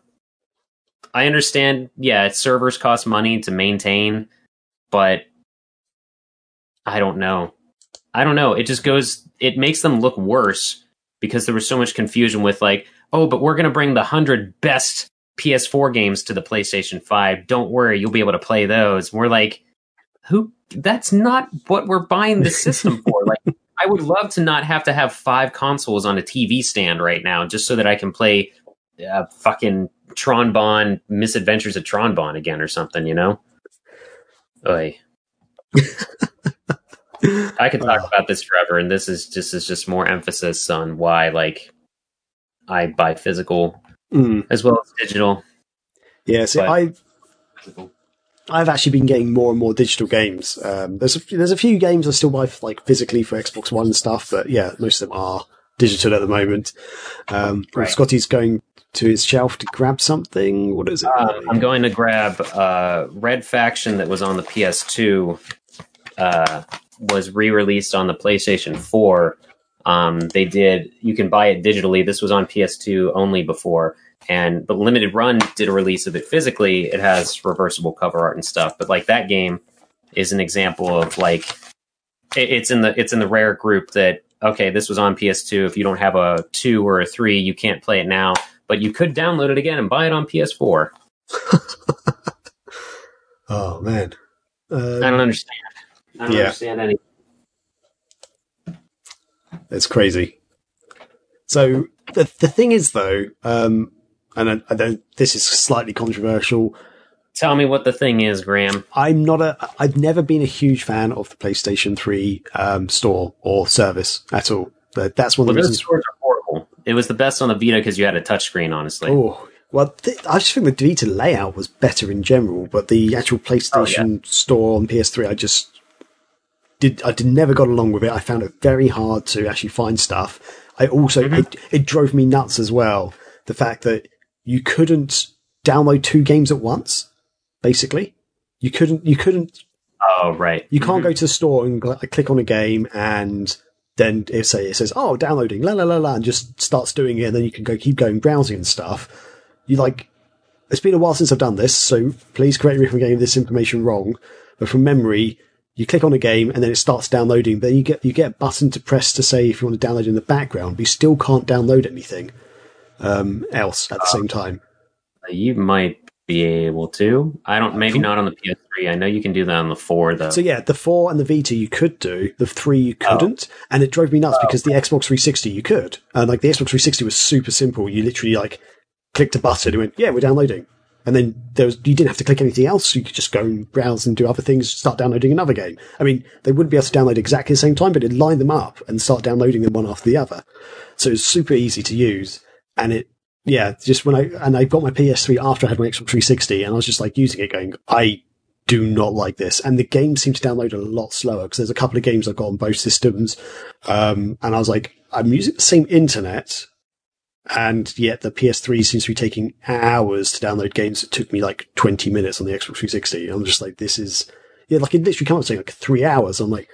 I understand, yeah, servers cost money to maintain, but I don't know. I don't know. It just goes it makes them look worse because there was so much confusion with like, oh, but we're gonna bring the hundred best PS4 games to the PlayStation 5. Don't worry, you'll be able to play those. We're like, who that's not what we're buying the system for. Like I would love to not have to have five consoles on a TV stand right now just so that I can play uh, fucking Tron Bonne Misadventures of Tron Bonne again or something, you know? Oy. I could talk about this forever, and this is just is just more emphasis on why like I buy physical Mm. as well as digital. Yeah, see, But- I Physical. I've actually been getting more and more digital games. Um, there's a, few- there's a few games I still buy like physically for Xbox One and stuff, but yeah, most of them are digital at the moment. Um, Right. Scotty's going to his shelf to grab something. What is it? Um, I'm going to grab uh, Red Faction that was on the PS2. Uh, was re-released on the PlayStation 4. Um, they did. You can buy it digitally. This was on PS2 only before, and but Limited Run did a release of it physically. It has reversible cover art and stuff. But like that game is an example of like it, it's in the it's in the rare group that okay, this was on PS2. If you don't have a two or a three, you can't play it now. But you could download it again and buy it on PS4. oh man, uh, I don't understand. I don't Yeah. understand any. it's crazy. So the the thing is though, um, and I, I don't. This is slightly controversial. Tell me what the thing is, Graham. I'm not a. I've never been a huge fan of the PlayStation 3 um, store or service at all. But that's one Well, of the reasons. stores are horrible. It was the best on the Vita because you had a touchscreen, honestly. Oh well, th- I just think the Vita layout was better in general, but the actual PlayStation store on PS3, I just did. I did never got along with it. I found it very hard to actually find stuff. I also it, it drove me nuts as well. The fact that you couldn't download two games at once. Basically, you couldn't. You couldn't Oh, right. You can't mm-hmm. go to the store and gl- uh, click on a game and then it say it says, "Oh, downloading," la la la la, and just starts doing it. And then you can go keep going browsing and stuff. You like, it's been a while since I've done this, so please correct me if I'm getting this information wrong. But from memory, you click on a game and then it starts downloading. Then you get you get a button to press to say if you want to download in the background, but you still can't download anything um, else at the same time. You might be able to. I don't. Maybe not on the PS3. I know you can do that on the four though. So yeah, the four and the Vita you could do, the three you Oh. couldn't, and it drove me nuts because the Xbox 360 you could, and like the Xbox 360 was super simple. You literally like clicked a button and went, yeah, we're downloading, and then there was you didn't have to click anything else. You could just go and browse and do other things, start downloading another game. I mean, they wouldn't be able to download exactly the same time, but it'd line them up and start downloading them one after the other. So it was super easy to use, and it. Yeah, just when I and I got my PS3 after I had my Xbox 360, and I was just like using it, going, I do not like this. And the game seemed to download a lot slower because there's a couple of games I've got on both systems. Um, and I was like, I'm using the same internet. And yet the PS3 seems to be taking hours to download games that took me like 20 minutes on the Xbox 360. I'm just like, this is, yeah, like it literally comes saying like three hours. I'm like,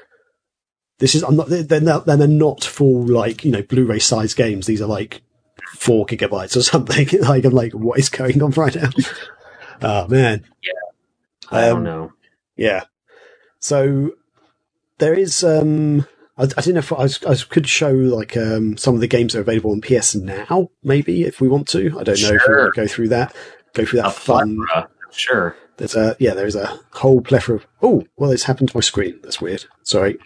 this is, I'm not, they're, they're not full like, you know, Blu-ray size games. These are like four gigabytes or something. like, I'm like, what is going on right now? oh man. Yeah. I don't um, know. Yeah. So there is, um, I, I don't know if I, I could show like, um, some of the games that are available on PS now, maybe if we want to. I don't know if we want to go through that, go through that A fun. plethora. Sure. There's a, yeah, there's a whole plethora of, oh, well, it's happened to my screen. That's weird. Sorry.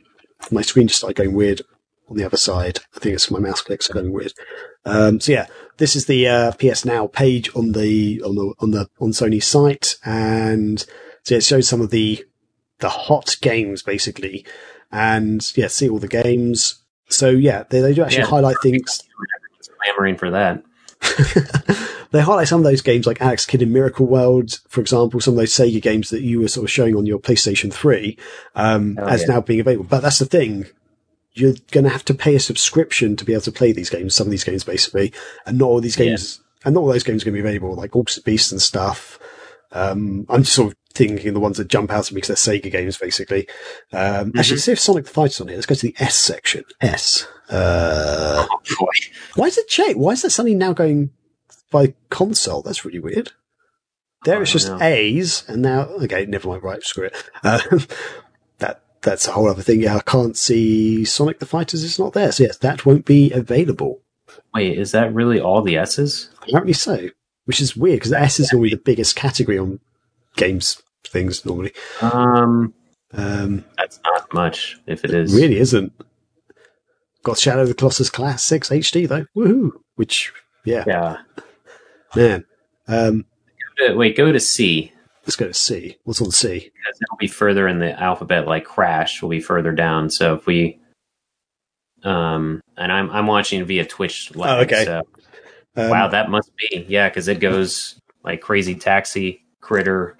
My screen just started going weird on the other side. I think it's my mouse clicks are going weird. Um, so yeah, this is the, uh, PS Now page on the, on the, on the, on Sony's site. And so it shows some of the, the hot games basically. And yeah, see all the games. So yeah, they, they do actually Yeah. highlight things. Clamoring for that. they highlight some of those games like Alex Kidd in Miracle World, for example, some of those Sega games that you were sort of showing on your PlayStation 3, um, Oh, as yeah. now being available. But that's the thing. You're going to have to pay a subscription to be able to play these games, some of these games basically, and not all these games, and not all those games are going to be available, like Altered Beasts and stuff. Um, I'm just sort of thinking the ones that jump out at me because they're Sega games, basically. Um, actually, see if Sonic the Fighter's on here. Let's go to the S section. S. Uh, Oh boy. why is it J? Why is that suddenly now going by console? That's really weird. There it's just know. A's, and now okay, never mind. Right, screw it. Uh, that's a whole other thing. Yeah, I can't see Sonic the Fighters. It's not there. So yes, that won't be available. Wait, is that really all the S's? Apparently so, which is weird because the S is normally the biggest category on games things normally. Um, Um, that's not much. If it is, really isn't. Got Shadow of the Colossus Classics HD though. Woohoo! Which yeah, yeah. man. Um, Uh, Wait, go to C let's go to C. What's on C? because it'll be further in the alphabet. Like Crash will be further down. So if we, um, and I'm I'm watching via Twitch. Live, Oh, okay. So Um, wow, that must be yeah, because it goes like crazy taxi critter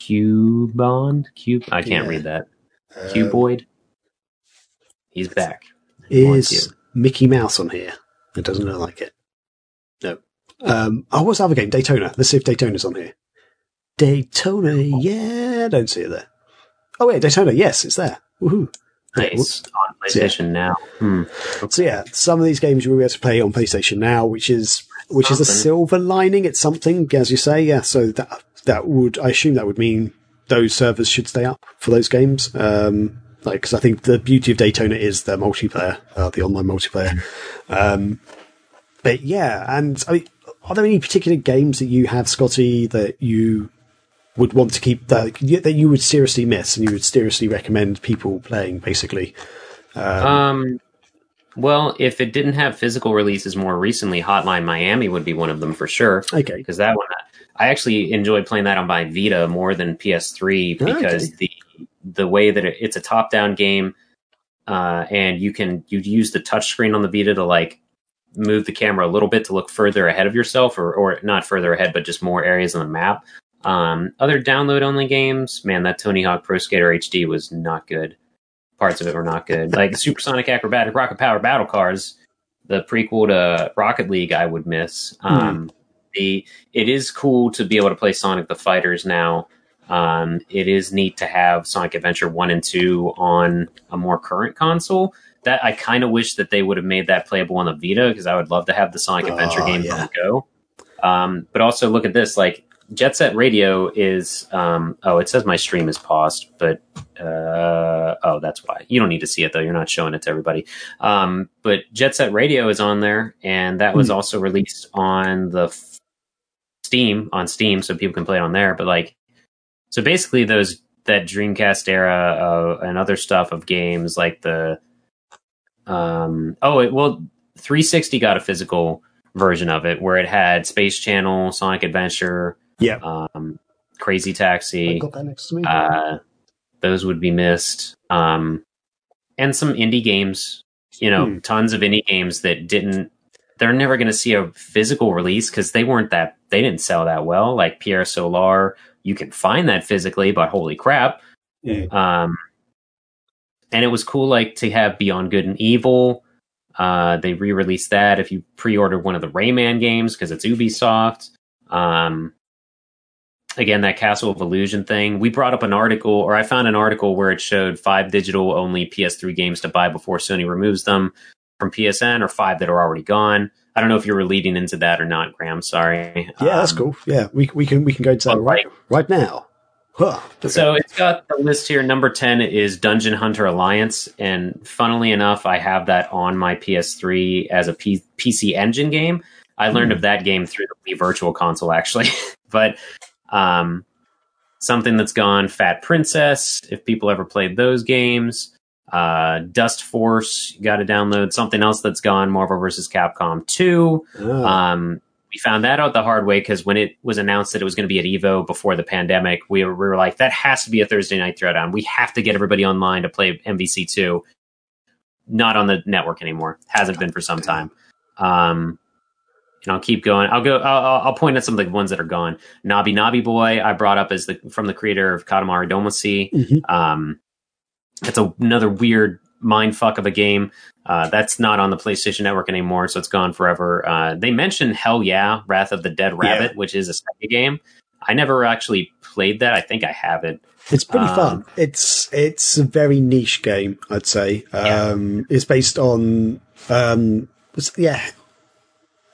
cubond cube. I can't Yeah. read that um, cuboid. He's back. Is Mickey Mouse on here? It doesn't look like it. No. Um, oh, what's the other game? Daytona. Let's see if Daytona's on here. Daytona, yeah, I don't see it there. Oh, wait, Daytona, yes, it's there. Woohoo. Okay, Nice on PlayStation now. Hmm. So yeah, some of these games you will be able to play on PlayStation now, which is which is a silver lining. It's something, as you say. Yeah, so that that would I assume that would mean those servers should stay up for those games. Um, like because I think the beauty of Daytona is the multiplayer, uh, the online multiplayer. Um, but yeah, and I mean, are there any particular games that you have, Scotty, that you would want to keep that that you would seriously miss and you would seriously recommend people playing, basically? Um, well, if it didn't have physical releases more recently, Hotline Miami would be one of them for sure. Okay. Because that one, I actually enjoyed playing that on my Vita more than PS3 because Okay. the the way that it, it's a top down game, uh, and you can you use the touchscreen on the Vita to like move the camera a little bit to look further ahead of yourself, or or not further ahead, but just more areas on the map. Um, other download only games, man, that Tony Hawk Pro Skater HD was not good. Parts of it were not good. Like Supersonic Acrobatic Rocket Power Battle Cars, the prequel to Rocket League, I would miss. Um, the it is cool to be able to play Sonic the Fighters now. Um, it is neat to have Sonic Adventure one and two on a more current console. That I kind of wish that they would have made that playable on the Vita because I would love to have the Sonic Oh, Adventure game yeah. go. Um, but also look at this, like Jet Set Radio is. Um, oh, it says my stream is paused, but uh, oh, that's why you don't need to see it though. You're not showing it to everybody. Um, but Jet Set Radio is on there, and that was Hmm. also released on the f- Steam on Steam, so people can play it on there. But like, so basically, those that Dreamcast era uh, and other stuff of games like the um oh it, well 360 got a physical version of it where it had Space Channel, Sonic Adventure, Yeah. um, Crazy Taxi. next to. Uh, those would be missed. Um, and some indie games, you know, Hmm. tons of indie games that didn't, they're never going to see a physical release because they weren't that, they didn't sell that well. Like Pier Solar, you can find that physically, but holy crap. Yeah. Um, and it was cool, like to have Beyond Good and Evil. Uh, they re-released that if you pre-ordered one of the Rayman games because it's Ubisoft. Um, again, that Castle of Illusion thing. We brought up an article, or I found an article where it showed five digital only PS3 games to buy before Sony removes them from PSN, or five that are already gone. I don't know if you were leading into that or not, Graham. Sorry. Yeah, that's Um, cool. Yeah, we we can we can go to that right right now. Huh. Okay. So it's got the list here. Number 10 is Dungeon Hunter Alliance. And funnily enough, I have that on my PS3 as a P- PC Engine game. I learned of that game through the Wii Virtual Console, actually. but um, something that's gone Fat Princess, if people ever played those games. Uh, Dustforce, you got to download. Something else that's gone Marvel vs. Capcom 2. Ah, Um, we found that out the hard way because when it was announced that it was going to be at Evo before the pandemic, we were, we were like, that has to be a Thursday night throwdown. We have to get everybody online to play MVC2. Not on the network anymore. Hasn't been for some time. Um, and I'll keep going. I'll go. I'll, I'll- I'll point at some of the ones that are gone. Noby Noby Boy, I brought up as the from the creator of Katamari Damacy. mhm. Um, it's a, another weird mind fuck of a game. Uh, that's not on the PlayStation Network anymore, so it's gone forever. Uh, they mentioned Hell Yeah, Wrath of the Dead Rabbit, which is a Sega game. I never actually played that. I think I have it. It's pretty um, fun. It's it's a very niche game, I'd say. Um, It's based on um, it's- yeah.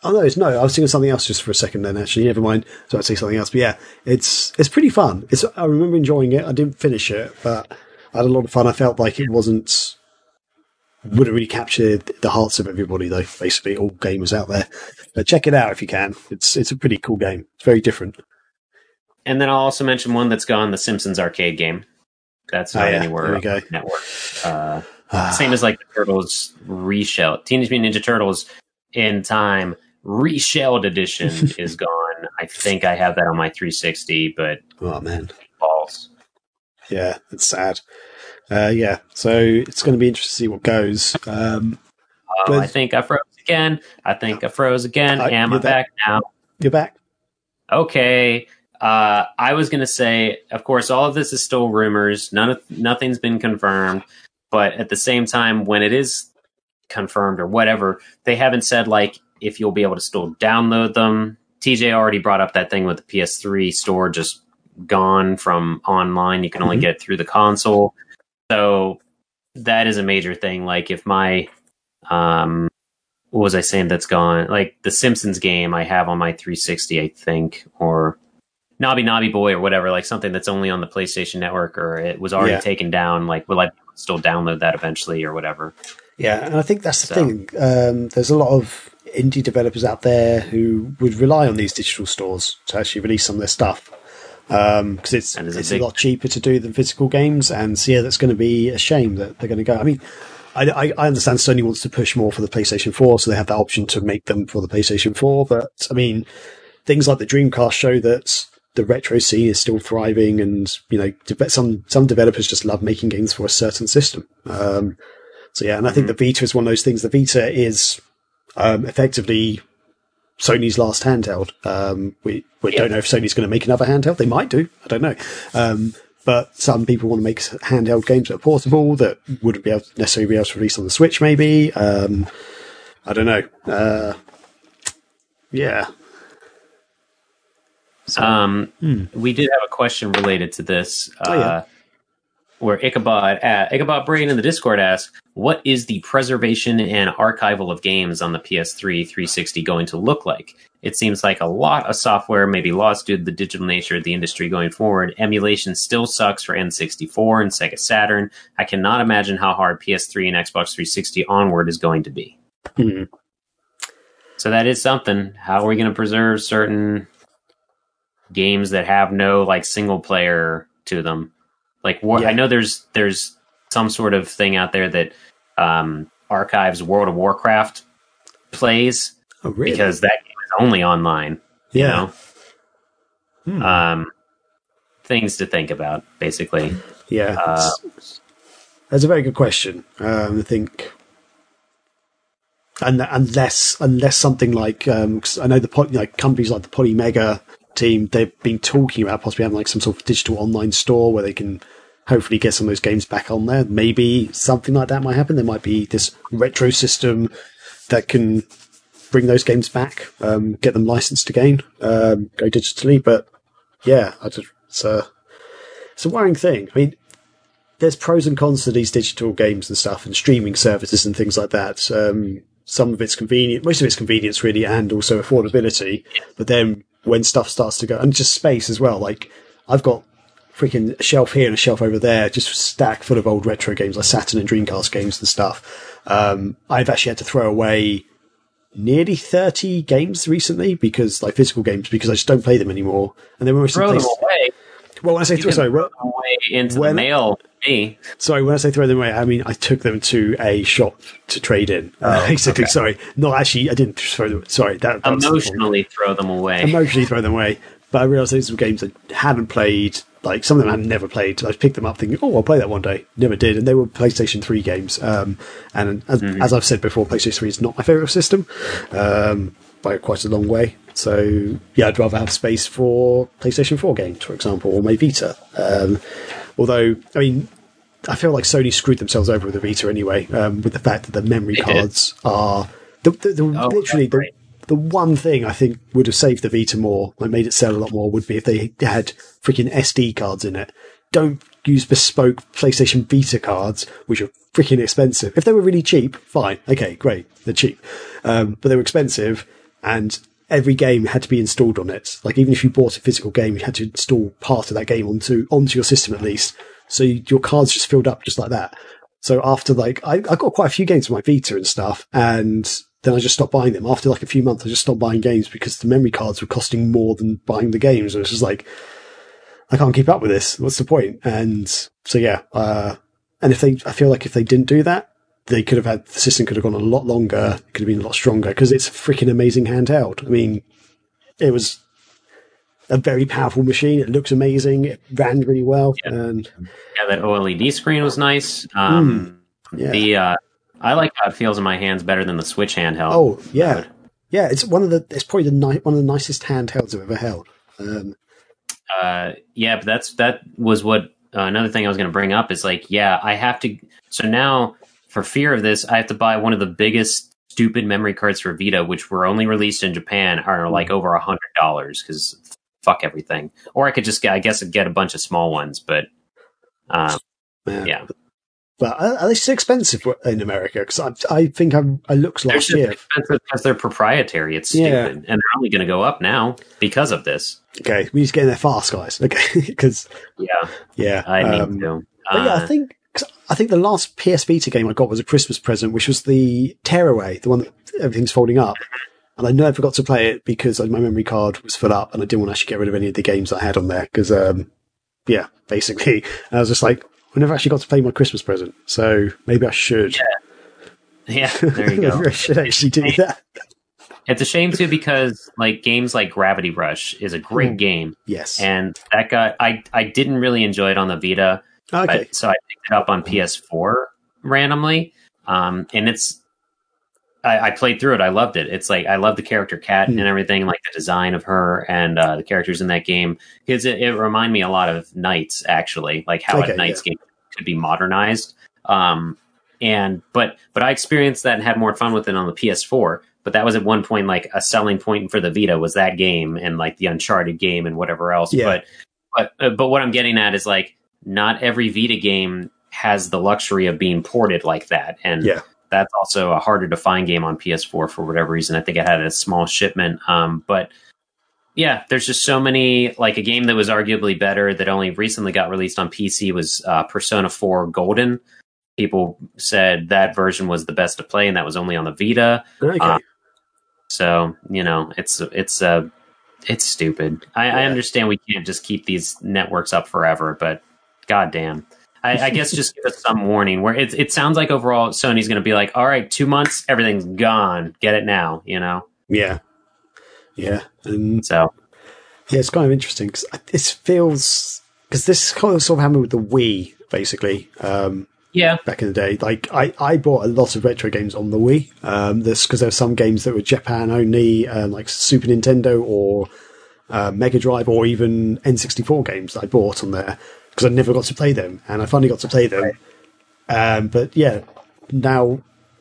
Oh no, it's no. I was thinking something else just for a second. Then actually, never mind. So I'd say something else. But yeah, it's it's pretty fun. It's I remember enjoying it. I didn't finish it, but I had a lot of fun. I felt like it wasn't wouldn't really capture the hearts of everybody though. Basically, all gamers out there. But check it out if you can. It's it's a pretty cool game. It's very different. And then I'll also mention one that's gone, the Simpsons arcade game. That's Oh, not yeah. anywhere on the network. Uh, Ah, same as like the Turtles reshell, Teenage Mutant Ninja Turtles in Time reshelled edition is gone. I think I have that on my 360, but oh man. balls. Yeah, it's sad. Uh, yeah, so it's going to be interesting to see what goes. Um, Oh, I think I froze. again. I think I froze again. Uh, Am I back now? You're back. Okay. Uh, I was going to say, of course, all of this is still rumors. None of nothing's been confirmed. But at the same time, when it is confirmed or whatever, they haven't said like if you'll be able to still download them. TJ already brought up that thing with the PS3 store just gone from online. You can only Mhm. get it through the console. So that is a major thing. Like if my um what was I saying that's gone? Like the Simpsons game I have on my 360, I think, or Noby Noby Boy or whatever, like something that's only on the PlayStation Network or it was already Yeah. taken down. Like, will I still download that eventually or whatever? Yeah, and I think that's the So- thing. Um, there's a lot of indie developers out there who would rely on these digital stores to actually release some of their stuff because it's a it's a big- lot cheaper to do than physical games. And so, yeah, that's going to be a shame that they're going to go. I mean, I, I, understand Sony wants to push more for the PlayStation 4, so they have that option to make them for the PlayStation 4. But I mean, things like the Dreamcast show that the retro scene is still thriving, and you know, some some developers just love making games for a certain system. Um, so yeah, and I think the Vita is one of those things. The Vita is um, effectively Sony's last handheld. Um, we we Yeah. don't know if Sony's going to make another handheld. They might do. I don't know. Um, but some people want to make handheld games that are portable that wouldn't be able to necessarily be able to release on the Switch. Maybe um, I don't know. Uh, yeah, Um, We did have a question related to this. Uh, Hmm. Oh, yeah. Where Ichabod, uh, Ichabod Brain in the Discord asks, "What is the preservation and archival of games on the PS3 360 going to look like? It seems like a lot of software may be lost due to the digital nature of the industry going forward. Emulation still sucks for N64 and Sega Saturn. I cannot imagine how hard PS3 and Xbox 360 onward is going to be. Hmm. So that is something. How are we going to preserve certain games that have no like single player to them? Like war- Yeah. I know there's there's some sort of thing out there that um, archives World of Warcraft plays oh really? because that game is only online. You yeah, Hmm. um, things to think about, basically. yeah. uh, It's- That's a very good question. Um, I think, and unless unless something like um, 'cause I know the poly, like companies like the Polymega team, they've been talking about possibly having like some sort of digital online store where they can hopefully get some of those games back on there. Maybe something like that might happen. There might be this retro system that can bring those games back, um, get them licensed again, um, go digitally. But yeah, I just, it's a it's a worrying thing. I mean, there's pros and cons to these digital games and stuff, and streaming services and things like that. Um, some of it's convenient, most of it's convenience really, and also affordability. But then when stuff starts to go, and just space as well. Like I've got freaking a shelf here and a shelf over there, just stacked full of old retro games like Saturn and Dreamcast games and stuff. Um, I've actually had to throw away nearly 30 games recently because like physical games because I just don't play them anymore. And they were Throw them away. Well, when I say throw, sorry, throw well, them away into when- the mail. Me. sorry, when I say throw them away, I mean I took them to a shop to trade in. Uh, Oh, basically, okay. sorry, no, actually, I didn't throw them. Sorry, that that's the. Emotionally throw them away. emotionally throw them away. But I realised these were games I hadn't played. Like some of them I never played. I picked them up thinking, "Oh, I'll play that one day." Never did, and they were PlayStation Three games. Um, and as, as I've said before, PlayStation Three is not my favourite system um, by quite a long way. So yeah, I'd rather have space for PlayStation Four games, for example, or my Vita. Um, although, I mean, I feel like Sony screwed themselves over with the Vita anyway, um, with the fact that the memory cards are the, the, the Oh, literally the, the one thing I think would have saved the Vita more, like made it sell a lot more, would be if they had freaking SD cards in it. Don't use bespoke PlayStation Vita cards, which are freaking expensive. If they were really cheap, fine, okay, great, they're cheap, um, but they were expensive, and every game had to be installed on it. Like even if you bought a physical game, you had to install part of that game onto onto your system at least. So you, your cards just filled up just like that. So after like, I, I got quite a few games on my Vita and stuff, and then I just stopped buying them. After like a few months, I just stopped buying games because the memory cards were costing more than buying the games. And it's just like, I can't keep up with this. What's the point? And so yeah, uh, and if they, I feel like if they didn't do that, they could have had the system could have gone a lot longer, could have been a lot stronger because it's a freaking amazing handheld. I mean, it was a very powerful machine. It looks amazing. It ran really well, Yeah. and Yeah, that OLED screen was nice. Um, Hmm. yeah. The uh, I like how it feels in my hands better than the Switch handheld. Oh yeah, yeah. It's one of the. It's probably the ni- one of the nicest handhelds I've ever held. Um, uh, yeah, but that's that was what uh, another thing I was going to bring up is like, yeah, I have to. So now, for fear of this, I have to buy one of the biggest stupid memory cards for Vita, which were only released in Japan, are like over a hundred dollars because fuck everything. Or I could just get, I guess, get a bunch of small ones, but um, man. yeah. But are, they still expensive in America? Because I, I think I, I looked They're year. expensive because they're proprietary. It's Yeah. stupid, and they're only going to go up now because of this. Okay, we need to get in there fast, guys. Okay, because Yeah, yeah, I need um, to. But yeah, I Uh, think I think the last PS Vita game I got was a Christmas present, which was the Tearaway, the one that everything's folding up. And I know I forgot to play it because my memory card was full up, and I didn't want to actually get rid of any of the games I had on there. Because, um, yeah, basically, I was just like, I never actually got to play my Christmas present, so maybe I should. yeah, yeah there you go. I should actually do that. It's a shame too because like games like Gravity Rush is a great Mm. game, Yes. and that got I I didn't really enjoy it on the Vita, okay. but, so I picked it up on PS4 randomly, um, and it's I, I played through it. I loved it. It's like I love the character Cat Hmm. and everything, like the design of her and uh, the characters in that game. Because it, it reminded me a lot of NiGHTS, actually, like how Okay, a NiGHTS game could be modernized. Um, and but but I experienced that and had more fun with it on the PS4. But that was at one point like a selling point for the Vita was that game and like the Uncharted game and whatever else. Yeah. But but uh, but what I'm getting at is like not every Vita game has the luxury of being ported like that, and Yeah. that's also a harder to find game on PS4 for whatever reason. I think it had a small shipment, um, but yeah, there's just so many. Like a game that was arguably better that only recently got released on PC was uh, Persona 4 Golden. People said that version was the best to play, and that was only on the Vita. Okay. uh, So you know, it's it's uh, it's stupid. I, I understand we can't just keep these networks up forever, but goddamn. I, I guess just give us some warning. Where it it sounds like overall Sony's going to be like, all right, two months, everything's gone. Get it now, you know. yeah. Yeah. And So Yeah, it's kind of interesting because this feels because this kind of sort of happened with the Wii, basically. Um, yeah, back in the day, like I, I bought a lot of retro games on the Wii. Um, this because there were some games that were Japan only, um, like Super Nintendo or uh, Mega Drive or even N64 games that I bought on there because I never got to play them, and I finally got to play them. Um, but yeah, now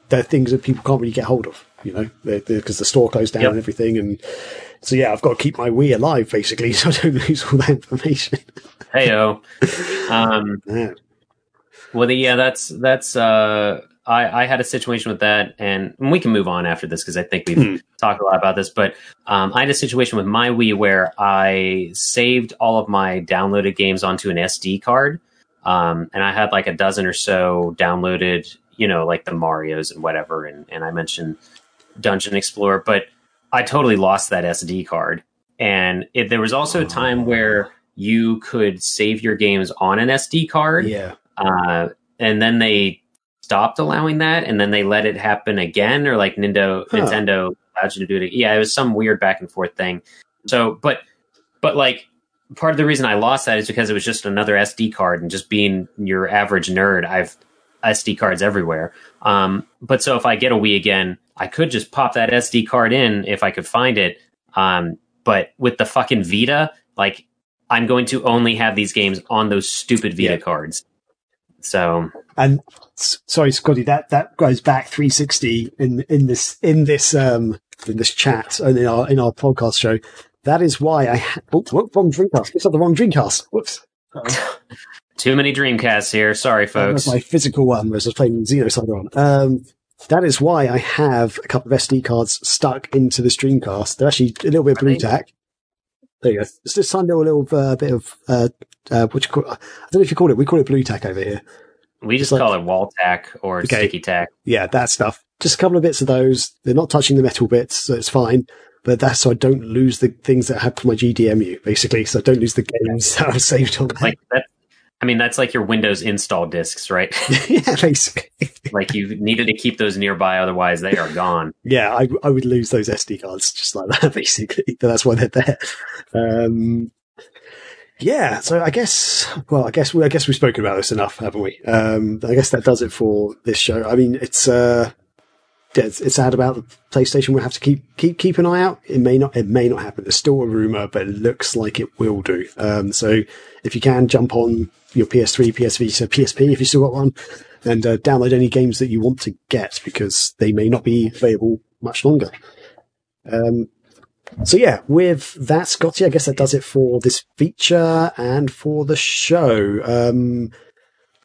they're things that people can't really get hold of, you know, because the store closed down Yep. and everything, and so yeah, I've got to keep my Wii alive basically, so I don't lose all that information. heyo. um, Yeah. well, yeah, that's that's. Uh, I I had a situation with that, and we can move on after this because I think we've Hmm. talked a lot about this. But um, I had a situation with my Wii where I saved all of my downloaded games onto an SD card, um, and I had like a dozen or so downloaded. You know, like the Mario's and whatever, and and I mentioned Dungeon Explorer, but I totally lost that SD card. And it, there was also a time where you could save your games on an SD card, yeah, uh, and then they stopped allowing that, and then they let it happen again, or like Nintendo Huh. Nintendo allowed you to do it. Yeah, it was some weird back and forth thing. So, but but like part of the reason I lost that is because it was just another SD card, and just being your average nerd, I've SD cards everywhere. Um, but so if I get a Wii again, I could just pop that SD card in if I could find it. Um, but with the fucking Vita, like I'm going to only have these games on those stupid Vita Yeah. cards. So and sorry, Scotty, that that goes back 360 in in this in this um in this chat and in our in our podcast show. That is why I ha- oh, whoop, wrong Dreamcast. It's not the wrong Dreamcast. Whoops. too many Dreamcasts here. Sorry, folks. my physical one, was playing Xenosaga on. Um, that is why I have a couple of SD cards stuck into the Dreamcast. They're actually a little bit Blu Tack. There you go. It's just a little, little uh, bit of, uh, uh, what you call I don't know if you call it, we call it Blu Tack over here. we just like- call it wall tack or Okay. sticky tack. Yeah, that stuff. Just a couple of bits of those. They're not touching the metal bits, so it's fine. But that's so I don't lose the things that I have for my GDMU, basically. So I don't lose the games that I've saved on. Like that. I mean, that's like your Windows install discs, right? yeah, basically. like you needed to keep those nearby, otherwise they are gone. Yeah, I, I would lose those SD cards just like that, basically. But that's why they're there. Um, Yeah, so I guess, well, I guess we, I guess we've spoken about this enough, haven't we? Um, I guess that does it for this show. I mean, it's, uh, it's, sad about the PlayStation. We'll have to keep, keep, keep an eye out. It may not, it may not happen. There's still a rumor, but it looks like it will do. Um, so if you can jump on your PS3, PS Vita, PSP, if you still got one, and uh, download any games that you want to get because they may not be available much longer. Um, so yeah, with that, Scotty, I guess that does it for this feature and for the show. Um,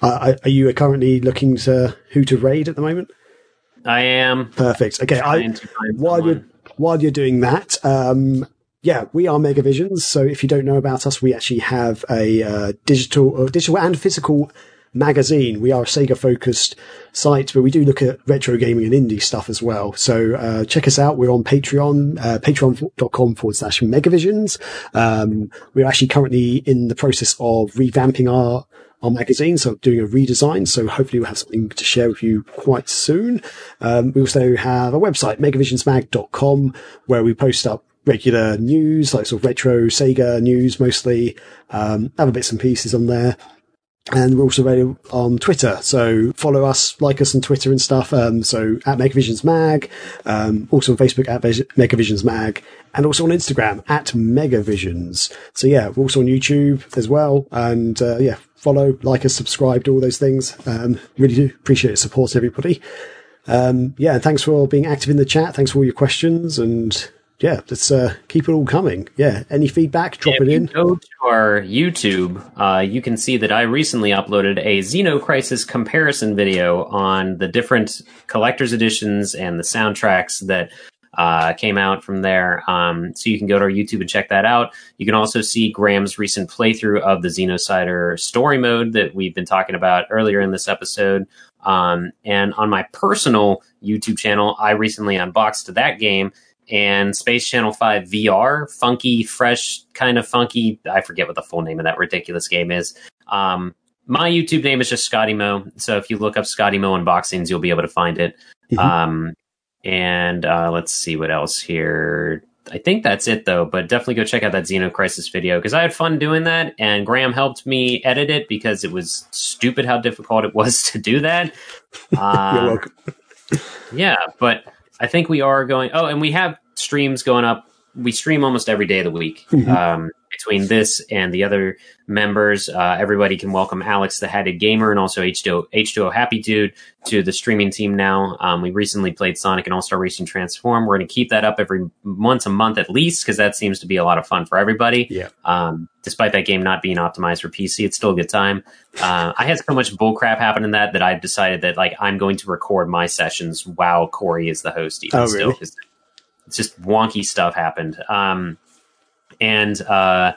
are you currently looking to who to raid at the moment? I am perfect. Okay, I, while you're while you're doing that, um, yeah, we are Megavisions. So if you don't know about us, we actually have a uh, digital, uh, digital and physical magazine. We are a Sega focused site, but we do look at retro gaming and indie stuff as well. So, uh, check us out. We're on Patreon, uh, patreon.com forward slash megavisions. Um, we're actually currently in the process of revamping our our magazine, so doing a redesign. So hopefully we'll have something to share with you quite soon. Um, we also have a website, megavisionsmag.com, where we post up regular news, like sort of retro Sega news mostly, um, other bits and pieces on there. And we're also available on Twitter. So follow us, like us on Twitter and stuff. Um, so at Megavisions Mag, um, also on Facebook at Megavisions Mag, and also on Instagram at Megavisions. So yeah, we're also on YouTube as well. And, uh, yeah, follow, like us, subscribe to all those things. Um, really do appreciate the support, everybody. Um, yeah, thanks for being active in the chat. Thanks for all your questions and yeah, let's uh, keep it all coming. Yeah, any feedback, drop if it in. go to our YouTube, uh, you can see that I recently uploaded a Xeno Crisis comparison video on the different collector's editions and the soundtracks that uh, came out from there. Um, so you can go to our YouTube and check that out. You can also see Graham's recent playthrough of the Xenocider story mode that we've been talking about earlier in this episode. Um, and on my personal YouTube channel, I recently unboxed that game and Space Channel 5 VR, funky, fresh, kind of funky. I forget what the full name of that ridiculous game is. Um, my YouTube name is just Scotty Mo. So if you look up Scotty Mo unboxings, you'll be able to find it. Mm-hmm. Um, and uh, let's see what else here. I think that's it though, but definitely go check out that Xeno Crisis video because I had fun doing that, and Graham helped me edit it because it was stupid how difficult it was to do that. Uh, You're welcome. yeah, but I think we are going. Oh, and we have streams going up. We stream almost every day of the week. Mm-hmm. Um, between this and the other members, uh, everybody can welcome Alex, the Hatted Gamer, and also H2O, H2O Happy Dude to the streaming team now. Um, we recently played Sonic and All Star Racing Transform. We're going to keep that up every once a month at least because that seems to be a lot of fun for everybody. Yeah. Um, despite that game not being optimized for PC, it's still a good time. Uh, I had so much bullcrap happen in that that I decided that like I'm going to record my sessions while Corey is the host. Even oh, really? it's just wonky stuff happened. Um, and uh,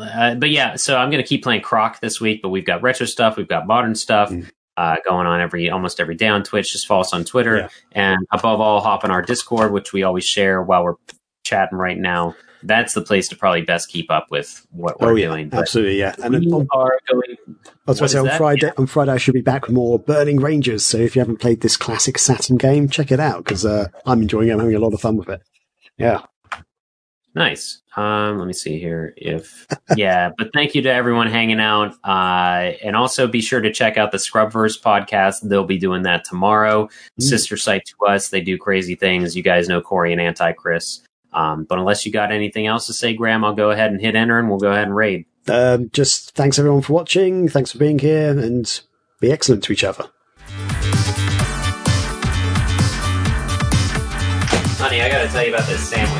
uh, but yeah, so I'm going to keep playing Croc this week. But we've got retro stuff, we've got modern stuff. Mm. Uh, going on every almost every day on Twitch. Just follow us on Twitter, yeah. and above all, hop on our Discord, which we always share while we're chatting right now. That's the place to probably best keep up with what we're oh, yeah, doing. absolutely, yeah. And we on, are going. I was going to say on Friday. Yeah. On Friday, I should be back with more Burning Rangers. So if you haven't played this classic Saturn game, check it out because uh, I'm enjoying it. I'm having a lot of fun with it. Yeah. Nice. Um, let me see here if yeah, but thank you to everyone hanging out. Uh, and also be sure to check out the Scrubverse podcast. They'll be doing that tomorrow. Mm. Sister site to us. They do crazy things. You guys know Corey and Anti Chris. Um, but unless you got anything else to say, Graham, I'll go ahead and hit enter and we'll go ahead and raid. Um, just thanks everyone for watching. Thanks for being here and be excellent to each other. Honey, I gotta tell you about this sandwich.